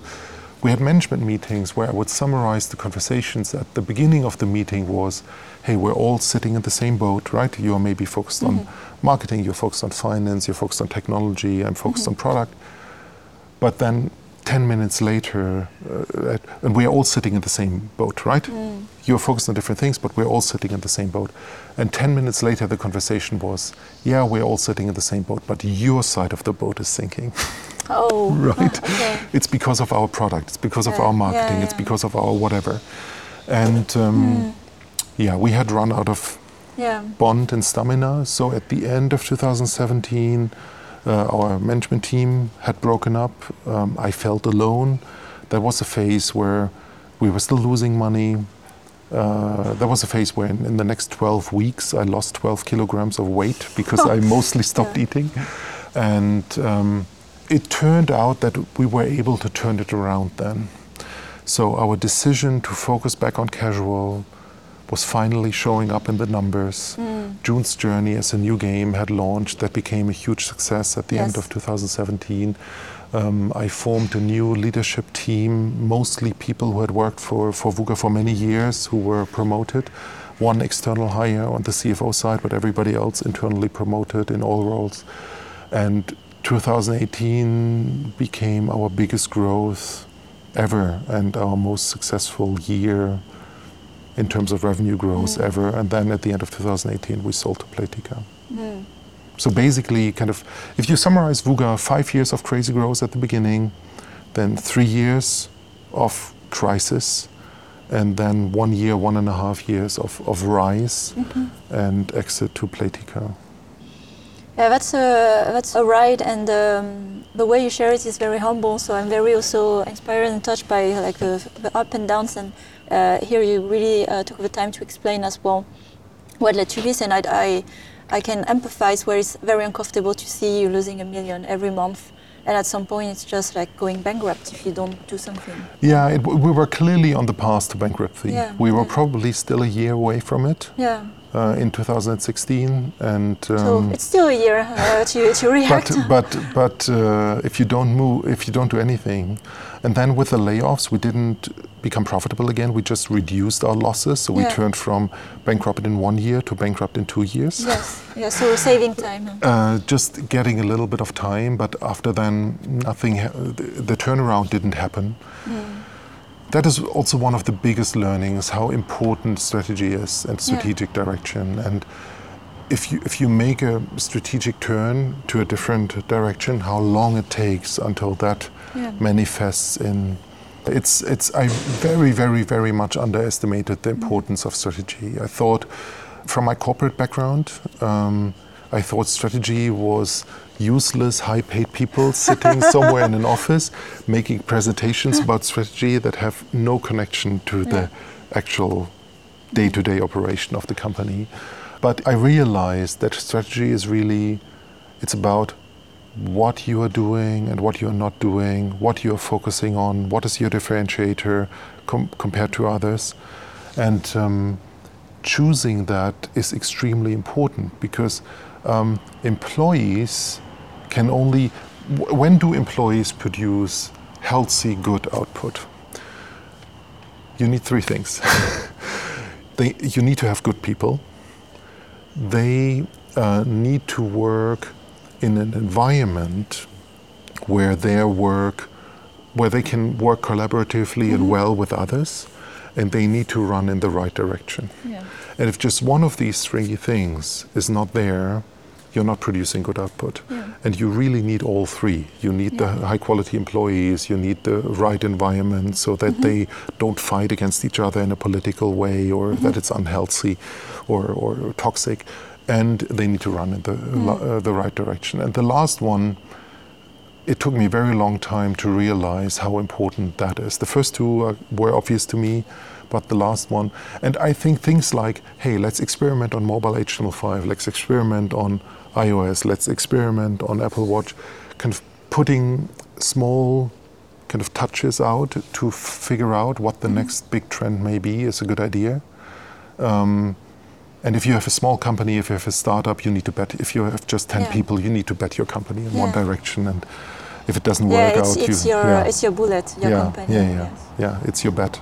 we had management meetings where I would summarize the conversations at the beginning of the meeting was, hey, we're all sitting in the same boat, right? You are maybe focused on marketing, you're focused on finance, you're focused on technology, I'm focused on product. But then 10 minutes later, uh, at- and we're all sitting in the same boat, right? You're focused on different things, but we're all sitting in the same boat. And 10 minutes later, the conversation was, yeah, we're all sitting in the same boat, but your side of the boat is sinking. (laughs) Oh. (laughs) Right. (laughs) Okay. It's because of our product, it's because of our marketing, yeah, it's because of our whatever. And um, yeah, we had run out of Yeah. bond and stamina. So at the end of 2017, uh, our management team had broken up. Um, I felt alone. There was a phase where we were still losing money. Uh, there was a phase where in, in the next 12 weeks I lost 12 kilograms of weight because I (laughs) mostly stopped Yeah. eating. And um, it turned out that we were able to turn it around then. So our decision to focus back on casual was finally showing up in the numbers. June's Journey as a new game had launched that became a huge success at the end of 2017. Um, I formed a new leadership team, mostly people who had worked for, for Wooga for many years, who were promoted. One external hire on the CFO side, but everybody else internally promoted in all roles. And 2018 became our biggest growth ever and our most successful year in terms of revenue growth ever. And then at the end of 2018, we sold to Playtika. So basically, kind of, if you summarize Wooga, five years of crazy growth at the beginning, then three years of crisis, and then one year, one and a half years of, of rise mm-hmm. and exit to Playtika. Yeah, that's a that's a ride, and um, the way you share it is very humble. So I'm very also inspired and touched by like the, the up and downs. And uh, here you really uh, took the time to explain as well what led to this. And I, I I can empathize where it's very uncomfortable to see you losing a million every month, and at some point it's just like going bankrupt if you don't do something. Yeah, it, we were clearly on the path to bankruptcy. Yeah, we were yeah. probably still a year away from it Yeah. Uh, in 2016, and So um, it's still a year uh, to to (laughs) react. but but but uh, if you don't move, if you don't do anything, and then with the layoffs, we didn't become profitable again. We just reduced our losses, so we turned from bankrupt in one year to bankrupt in two years. yes. Yeah. So saving time. Uh, just getting a little bit of time, but after then, nothing. The, the turnaround didn't happen. That is also one of the biggest learnings: how important strategy is and strategic direction. And if you if you make a strategic turn to a different direction, how long it takes until that Yeah. manifests in. It's it's I very very very much underestimated the importance of strategy. I thought, from my corporate background, um, I thought strategy was useless, high-paid people (laughs) sitting somewhere in an office making presentations about strategy that have no connection to the actual day-to-day operation of the company. But I realized that strategy is really it's about what you are doing and what you're not doing, what you're focusing on, what is your differentiator com- compared to others. And um, choosing that is extremely important because um, employees can only, when do employees produce healthy, good output? You need three things. (laughs) they, you need to have good people. They uh, need to work in an environment where their work, where they can work collaboratively mm-hmm. and well with others, and they need to run in the right direction. Yeah. And if just one of these three things is not there, you're not producing good output. Yeah. And you really need all three. You need yeah. the high quality employees, you need the right environment so that mm-hmm. they don't fight against each other in a political way or mm-hmm. that it's unhealthy or, or toxic. And they need to run in the, mm. uh, the right direction. And the last one, it took me a very long time to realize how important that is. The first two uh, were obvious to me but the last one. And I think things like, hey, let's experiment on mobile HTML5, let's experiment on iOS, let's experiment on Apple Watch, kind of putting small kind of touches out to figure out what the mm-hmm. next big trend may be is a good idea. Um, and if you have a small company, if you have a startup, you need to bet. If you have just ten yeah. people, you need to bet your company in yeah. one direction. And if it doesn't yeah, work it's, out, it's you, your yeah. it's your bullet, your yeah, company. Yeah, yeah, yes. yeah. It's your bet.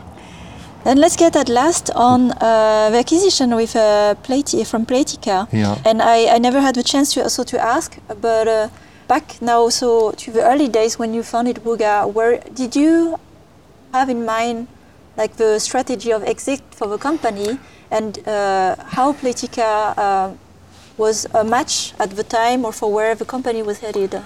And let's get at last on uh, the acquisition with uh, Plati- from Playtika. Yeah. And I, I never had the chance to also to ask, but uh, back now so to the early days when you founded Wooga, where did you have in mind like the strategy of exit for the company and uh, how Playtika uh, was a match at the time or for where the company was headed?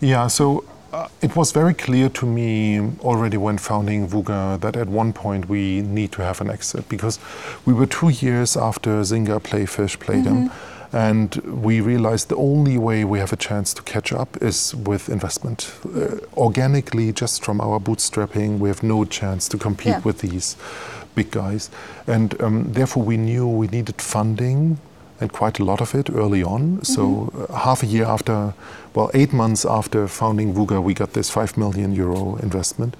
Yeah, so uh, it was very clear to me already when founding Wooga that at one point we need to have an exit because we were two years after Zynga, Playfish, Playdom. Mm-hmm. And we realized the only way we have a chance to catch up is with investment. Uh, organically, just from our bootstrapping, we have no chance to compete yeah. with these big guys. And um, therefore, we knew we needed funding and quite a lot of it early on. Mm-hmm. So uh, half a year after, well, eight months after founding Wooga, we got this five million euro investment,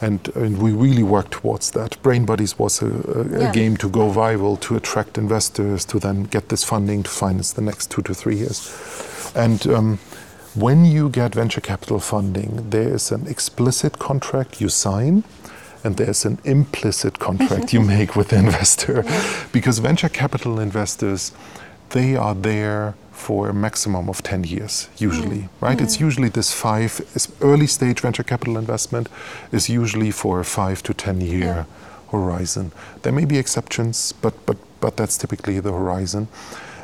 and, and we really worked towards that. Brain Buddies was a, a, yeah. a, game to go viral, to attract investors, to then get this funding to finance the next two to three years, and. Um, when you get venture capital funding, there is an explicit contract you sign and there's an implicit contract you (laughs) make with the investor. Because venture capital investors they are there for a maximum of 10 years, usually, mm. right? Mm. It's usually this five, early stage venture capital investment is usually for a five to 10 year yeah. horizon. There may be exceptions, but, but, but that's typically the horizon.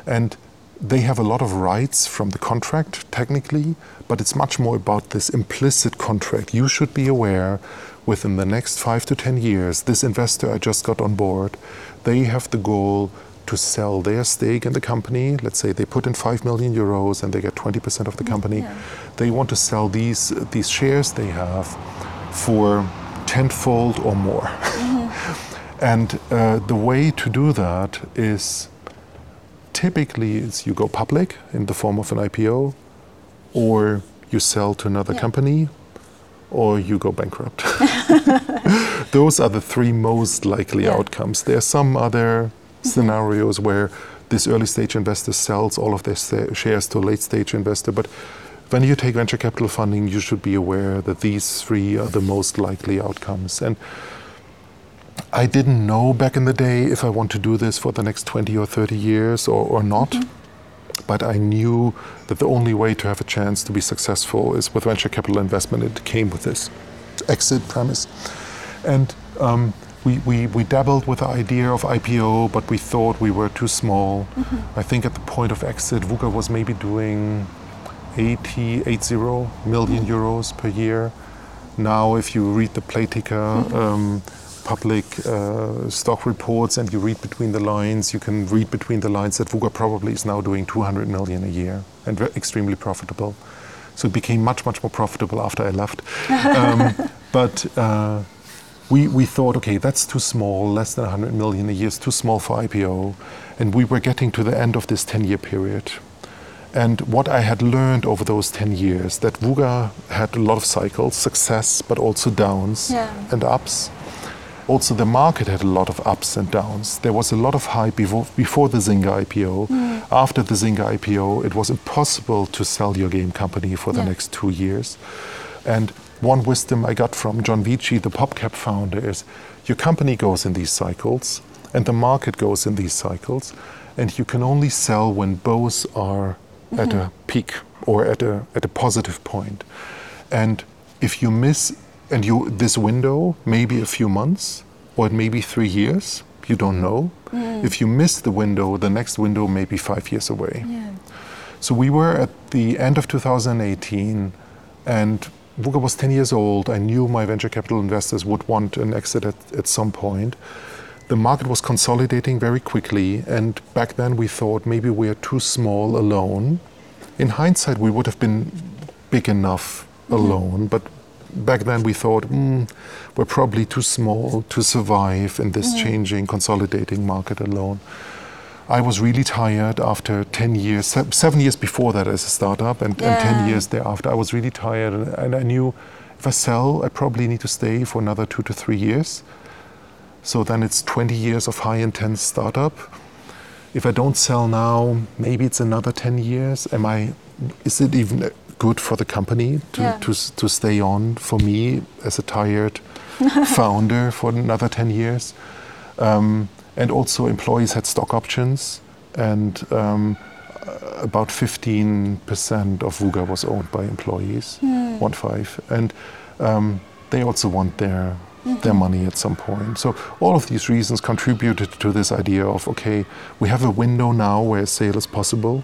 And they have a lot of rights from the contract, technically, but it's much more about this implicit contract. You should be aware within the next five to 10 years, this investor I just got on board, they have the goal to sell their stake in the company. Let's say they put in 5 million euros and they get 20% of the company. Yeah. They want to sell these, these shares they have for tenfold or more. Mm-hmm. (laughs) and uh, the way to do that is typically is you go public in the form of an IPO or you sell to another yeah. company or you go bankrupt. (laughs) (laughs) Those are the three most likely yeah. outcomes. There are some other scenarios where this early stage investor sells all of their shares to a late stage investor. But when you take venture capital funding, you should be aware that these three are the most likely outcomes. And I didn't know back in the day if I want to do this for the next 20 or 30 years or, or not. Mm-hmm. But I knew that the only way to have a chance to be successful is with venture capital investment. It came with this exit premise. And um, we, we, we dabbled with the idea of IPO, but we thought we were too small. Mm-hmm. I think at the point of exit, Wooga was maybe doing 80, 80 million mm-hmm. euros per year. Now, if you read the Playtika mm-hmm. um, public uh, stock reports and you read between the lines, you can read between the lines that Wooga probably is now doing 200 million a year and extremely profitable. So it became much, much more profitable after I left. (laughs) um, but uh, we, we thought, okay, that's too small, less than 100 million a year is too small for IPO. And we were getting to the end of this 10 year period. And what I had learned over those 10 years, that Wooga had a lot of cycles, success, but also downs yeah. and ups. Also, the market had a lot of ups and downs. There was a lot of hype before, before the Zynga IPO. Mm. After the Zynga IPO, it was impossible to sell your game company for the yeah. next two years. And one wisdom I got from John Vechey, the PopCap founder, is your company goes in these cycles. And the market goes in these cycles, and you can only sell when both are mm-hmm. at a peak or at a, at a positive point. And if you miss, and you this window, maybe a few months, or it may be three years, you don't know. Mm. If you miss the window, the next window may be five years away. Yeah. So we were at the end of 2018, and Wooga was 10 years old. I knew my venture capital investors would want an exit at, at some point. The market was consolidating very quickly, and back then we thought maybe we are too small alone. In hindsight, we would have been big enough mm-hmm. alone, but back then we thought mm, we're probably too small to survive in this mm-hmm. changing, consolidating market alone. I was really tired after 10 years, seven years before that as a startup, and, yeah. and 10 years thereafter. I was really tired, and, and, I knew if I sell, I probably need to stay for another two to three years. So then it's 20 years of high intense startup. If I don't sell now, maybe it's another 10 years. Am I? Is it even good for the company to, yeah. to, to stay on for me as a tired (laughs) founder for another 10 years? Um, and also employees had stock options, and um, about 15% of Wooga was owned by employees, mm. one five, and um, they also want their mm-hmm. their money at some point. So all of these reasons contributed to this idea of okay, we have a window now where a sale is possible.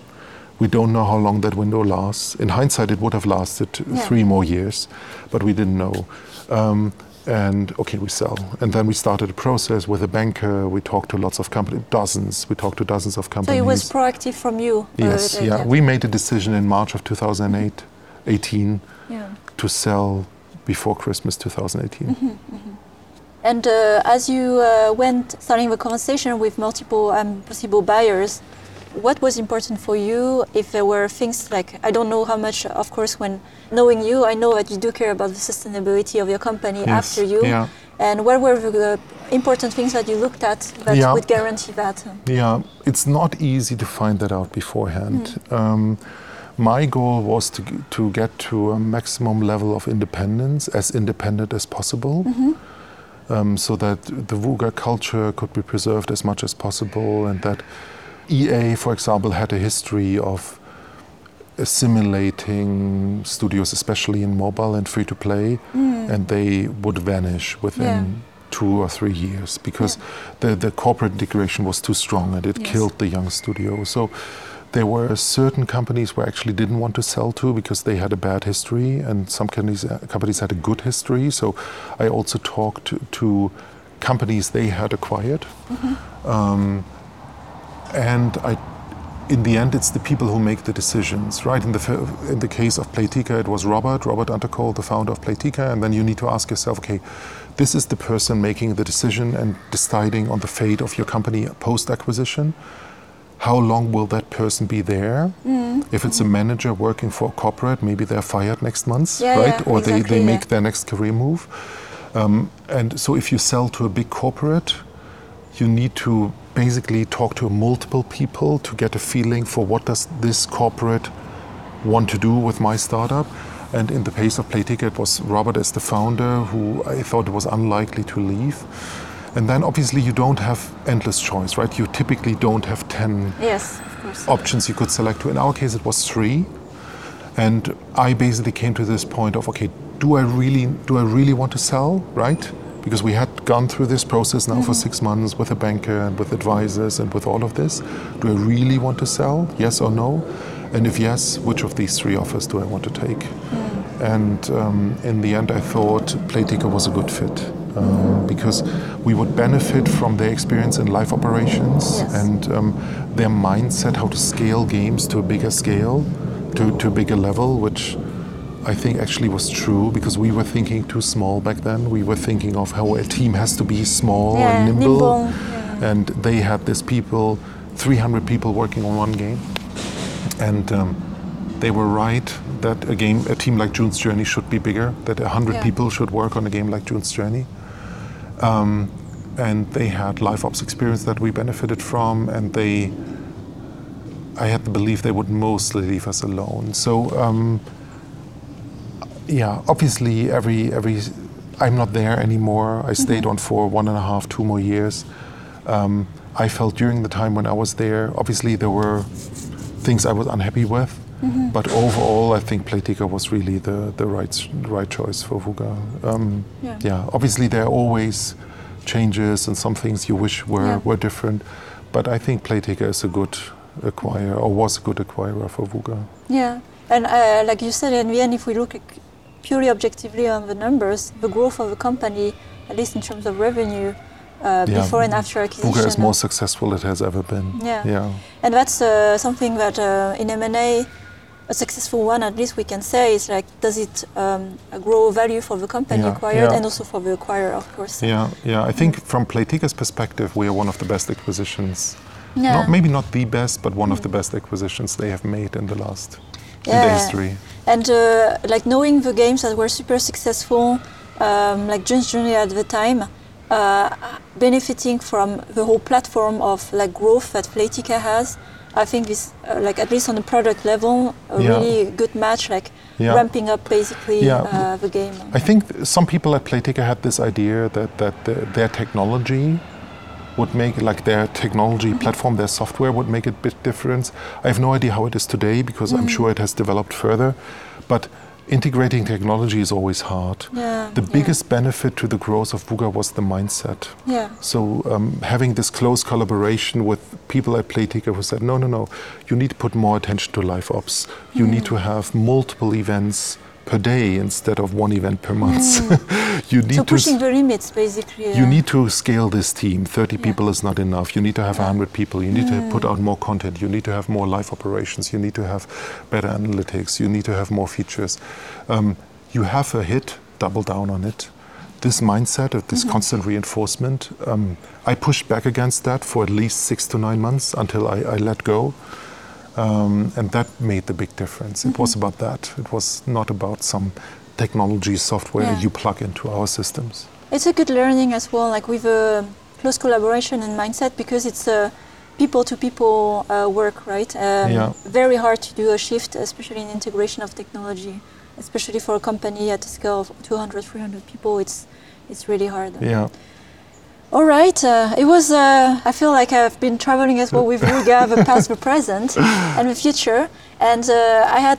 We don't know how long that window lasts. In hindsight, it would have lasted yeah. three more years, but we didn't know. Um, and okay, we sell. And then we started a process with a banker. We talked to lots of companies, dozens. We talked to dozens of companies. So it was proactive from you. Yes, yeah. yeah. We made a decision in March of 2008, 18, yeah. to sell before Christmas 2018. Mm-hmm, mm-hmm. And uh, as you uh, went starting the conversation with multiple um, possible buyers, what was important for you if there were things like i don't know how much of course when knowing you i know that you do care about the sustainability of your company yes. after you yeah. and what were the important things that you looked at that yeah. would guarantee that yeah it's not easy to find that out beforehand mm. um, my goal was to, to get to a maximum level of independence as independent as possible mm-hmm. um, so that the Wooga culture could be preserved as much as possible and that EA, for example, had a history of assimilating studios, especially in mobile and free to play, mm. and they would vanish within yeah. two or three years because yeah. the, the corporate integration was too strong and it yes. killed the young studio. So there were certain companies we actually didn't want to sell to because they had a bad history, and some companies, uh, companies had a good history. So I also talked to, to companies they had acquired. Mm-hmm. Um, and I, in the end, it's the people who make the decisions, right? In the in the case of Playtika, it was Robert, Robert Antokol, the founder of Playtika, and then you need to ask yourself, okay, this is the person making the decision and deciding on the fate of your company post acquisition. How long will that person be there? Mm. If it's a manager working for a corporate, maybe they're fired next month, yeah, right? Yeah, or exactly, they, they make their next career move. Um, and so if you sell to a big corporate, you need to basically talk to multiple people to get a feeling for what does this corporate want to do with my startup. And in the case of Playtika, it was Robert as the founder who I thought was unlikely to leave. And then obviously you don't have endless choice, right? You typically don't have 10 yes, options you could select to. In our case, it was three. And I basically came to this point of, okay, do I really, do I really want to sell, right? Because we had gone through this process now mm-hmm. for six months with a banker and with advisors and with all of this. Do I really want to sell? Yes or no? And if yes, which of these three offers do I want to take? Mm. And um, in the end, I thought Playtika was a good fit. Um, because we would benefit from their experience in live operations yes. and um, their mindset how to scale games to a bigger scale, to, to a bigger level, which I think actually was true because we were thinking too small back then. We were thinking of how a team has to be small yeah, and nimble. nimble. Yeah. And they had this people, 300 people working on one game. And um, they were right that a game, a team like June's Journey should be bigger, that 100 yeah. people should work on a game like June's Journey. Um, and they had live ops experience that we benefited from, and they, I had the belief they would mostly leave us alone. So um, yeah, obviously every every I'm not there anymore. I stayed mm-hmm. on for one and a half, two more years. Um, I felt during the time when I was there, obviously there were things I was unhappy with, mm-hmm. but overall, I think Playtika was really the, the right right choice for Wooga. Um, yeah. yeah. obviously there are always changes and some things you wish were yeah. were different, but I think Playtika is a good acquirer or was a good acquirer for Wooga. Yeah, and uh, like you said, in the end, if we look purely objectively on the numbers, the growth of the company, at least in terms of revenue, uh, yeah. before and after acquisition. Wooga is more successful it has ever been. Yeah, yeah. and that's uh, something that uh, in M&A, a successful one at least we can say is like, does it um, grow value for the company yeah. acquired and also for the acquirer, of course. Yeah, yeah. I think from Playtika's perspective, we are one of the best acquisitions. Yeah. Not, maybe not the best, but one mm. of the best acquisitions they have made in the last yeah. in the history. And uh, like knowing the games that were super successful, um, like June's Journey at the time, uh, benefiting from the whole platform of like growth that Playtika has. I think this, uh, like at least on the product level, a yeah. really good match, like yeah. ramping up basically yeah. uh, the game. I think some people at Playtika had this idea that that the, their technology would make like their technology mm-hmm. platform, their software would make a bit difference. I have no idea how it is today because mm-hmm. I'm sure it has developed further, but integrating technology is always hard. Yeah, the biggest yeah. benefit to the growth of Wooga was the mindset. Yeah. So um, having this close collaboration with people at Playtika who said, no, no, no, you need to put more attention to live ops. You mm. need to have multiple events per day instead of one event per month. Mm. (laughs) you need so pushing the limits, basically. Yeah. You need to scale this team. 30 yeah. people is not enough. You need to have 100 people. You need mm. to put out more content. You need to have more live operations. You need to have better analytics. You need to have more features. Um, you have a hit, double down on it. This mindset of this mm-hmm. constant reinforcement, um, I pushed back against that for at least six to nine months until I, I let go. Um, and that made the big difference. Mm-hmm. It was mm-hmm. about that. It was not about some technology software yeah. you plug into our systems. It's a good learning as well, like with a close collaboration and mindset, because it's a people-to-people uh, work, right? Um, yeah. Very hard to do a shift, especially in integration of technology, especially for a company at a scale of 200, 300 people. It's it's really hard. Yeah. All right. Uh, it was. Uh, I feel like I've been traveling as well with Wooga, the past, the present, and the future. And uh, I had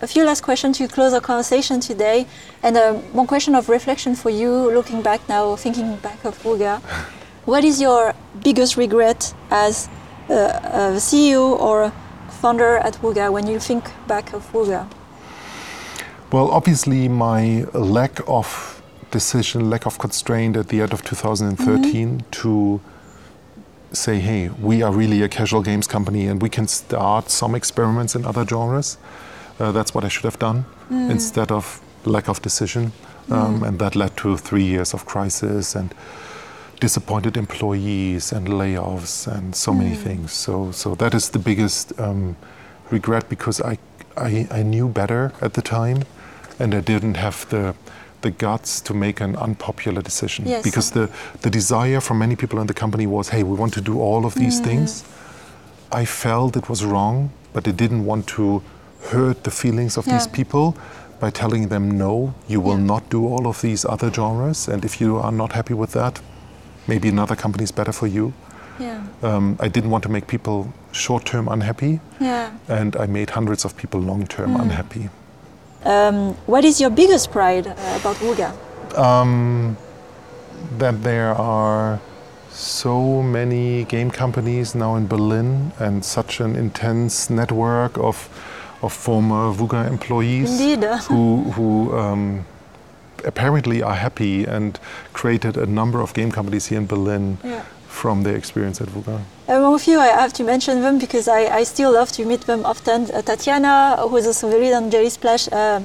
a few last questions to close our conversation today, and uh, one question of reflection for you, looking back now, thinking back of Wooga. What is your biggest regret as uh, a CEO or founder at Wooga when you think back of Wooga? Well, obviously, my lack of decision, lack of constraint at the end of 2013 mm-hmm. to say, hey, we are really a casual games company and we can start some experiments in other genres. Uh, that's what I should have done mm. instead of lack of decision. Um, mm. And that led to three years of crisis and disappointed employees and layoffs and so mm. many things. So, so that is the biggest um, regret because I, I, I knew better at the time and I didn't have the the guts to make an unpopular decision. Yes. Because the, the desire from many people in the company was, hey, we want to do all of these mm. things. I felt it was wrong, but I didn't want to hurt the feelings of yeah. these people by telling them, no, you will yeah. not do all of these other genres. And if you are not happy with that, maybe another company is better for you. Yeah. Um, I didn't want to make people short term unhappy. Yeah. And I made hundreds of people long term mm. unhappy. Um, what is your biggest pride uh, about Wooga? Um, that there are so many game companies now in Berlin and such an intense network of, of former Wooga employees Indeed. (laughs) who, who um, apparently are happy and created a number of game companies here in Berlin. Yeah from their experience at Wooga? Among a few, I have to mention them because I, I still love to meet them often. Uh, Tatiana, who is also the lead on Jelly Splash, uh,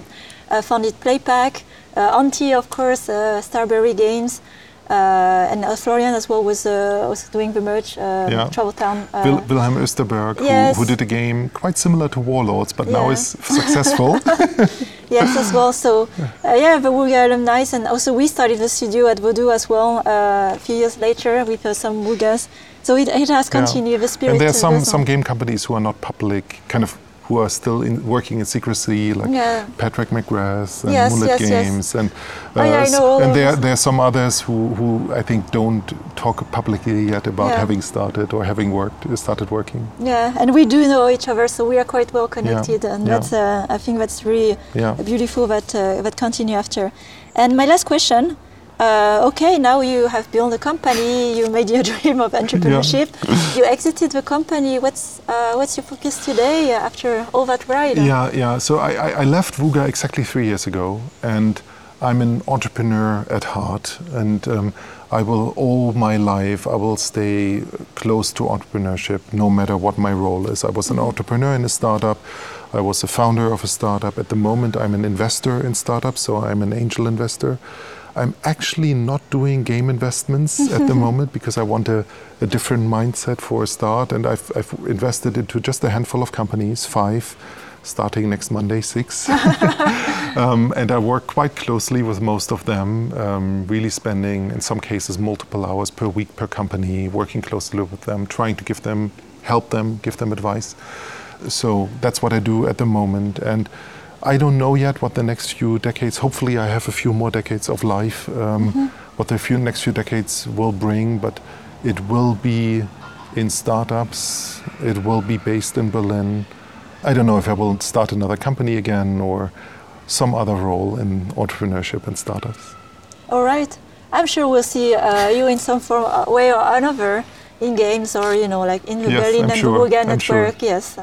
uh, founded Playpack. Uh, Auntie, of course, uh, Starberry Games. Uh, and uh, Florian as well was uh, was doing the merch, uh, yeah. Travel Town. Wil Wilhelm Österberg, yes. who, who, did a game quite similar to Warlords, but yeah. now is successful. (laughs) (laughs) yes, as well. So, yeah, the Wooga alumni, and also we started the studio at Voodoo as well a few years later with some Woogas. So it, it has continued yeah. the spirit. And there are some, some game companies who are not public, kind of who are still in, working in secrecy, like Yeah. Patrick McGrath and Yes, Mullet yes, yes. Games, and Oh, yeah, I s- know all and there there are some others who, who I think don't talk publicly yet about Yeah. having started or having worked started working. Yeah, and we do know each other, so we are quite well connected, and that's uh, I think that's really beautiful that uh, that continue after. And my last question. Uh, okay, now you have built a company. You made your (laughs) dream of entrepreneurship. you exited the company. What's uh, what's your focus today after all that ride? Yeah, yeah. So I, I, I left Wooga exactly three years ago, and I'm an entrepreneur at heart, and um, I will all my life I will stay close to entrepreneurship, no matter what my role is. I was an entrepreneur in a startup. I was a founder of a startup. At the moment, I'm an investor in startups, so I'm an angel investor. I'm actually not doing game investments at the (laughs) moment because I want a, a different mindset for a start. And I've, I've invested into just a handful of companies, five, starting next Monday, six. (laughs) (laughs) um, and I work quite closely with most of them, um, really spending, in some cases, multiple hours per week per company, working closely with them, trying to give them, help them, give them advice. So that's what I do at the moment. And I don't know yet what the next few decades, hopefully, I have a few more decades of life, um, what the few, next few decades will bring, but it will be in startups, it will be based in Berlin. I don't know if I will start another company again or some other role in entrepreneurship and startups. All right. I'm sure we'll see uh, you in some form, uh, way or another in games or you know like in the Yes, Berlin I'm and sure, I'm sure. Yes.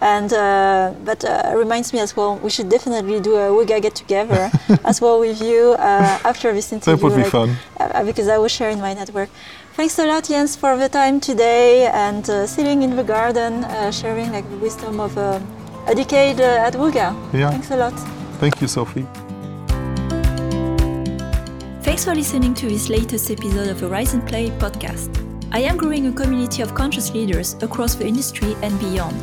And uh, but uh, reminds me as well. We should definitely do a Wooga get together (laughs) as well with you uh, after this interview. That would be like, fun. uh, because I will share in my network. Thanks a lot, Jens, for the time today and uh, sitting in the garden, uh, sharing like the wisdom of uh, a decade uh, at Wooga. Yeah. Thanks a lot. Thank you, Sophie. Thanks for listening to this latest episode of the Rise and Play podcast. I am growing a community of conscious leaders across the industry and beyond.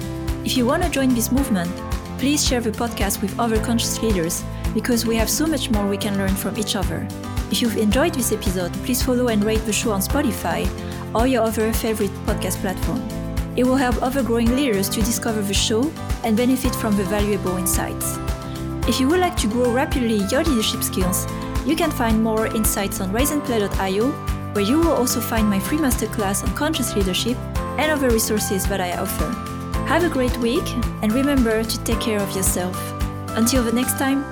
If you want to join this movement, please share the podcast with other conscious leaders because we have so much more we can learn from each other. If you've enjoyed this episode, please follow and rate the show on Spotify or your other favorite podcast platform. It will help other growing leaders to discover the show and benefit from the valuable insights. If you would like to grow rapidly your leadership skills, you can find more insights on riseandplay.io, where you will also find my free masterclass on conscious leadership and other resources that I offer. Have a great week and remember to take care of yourself. Until the next time,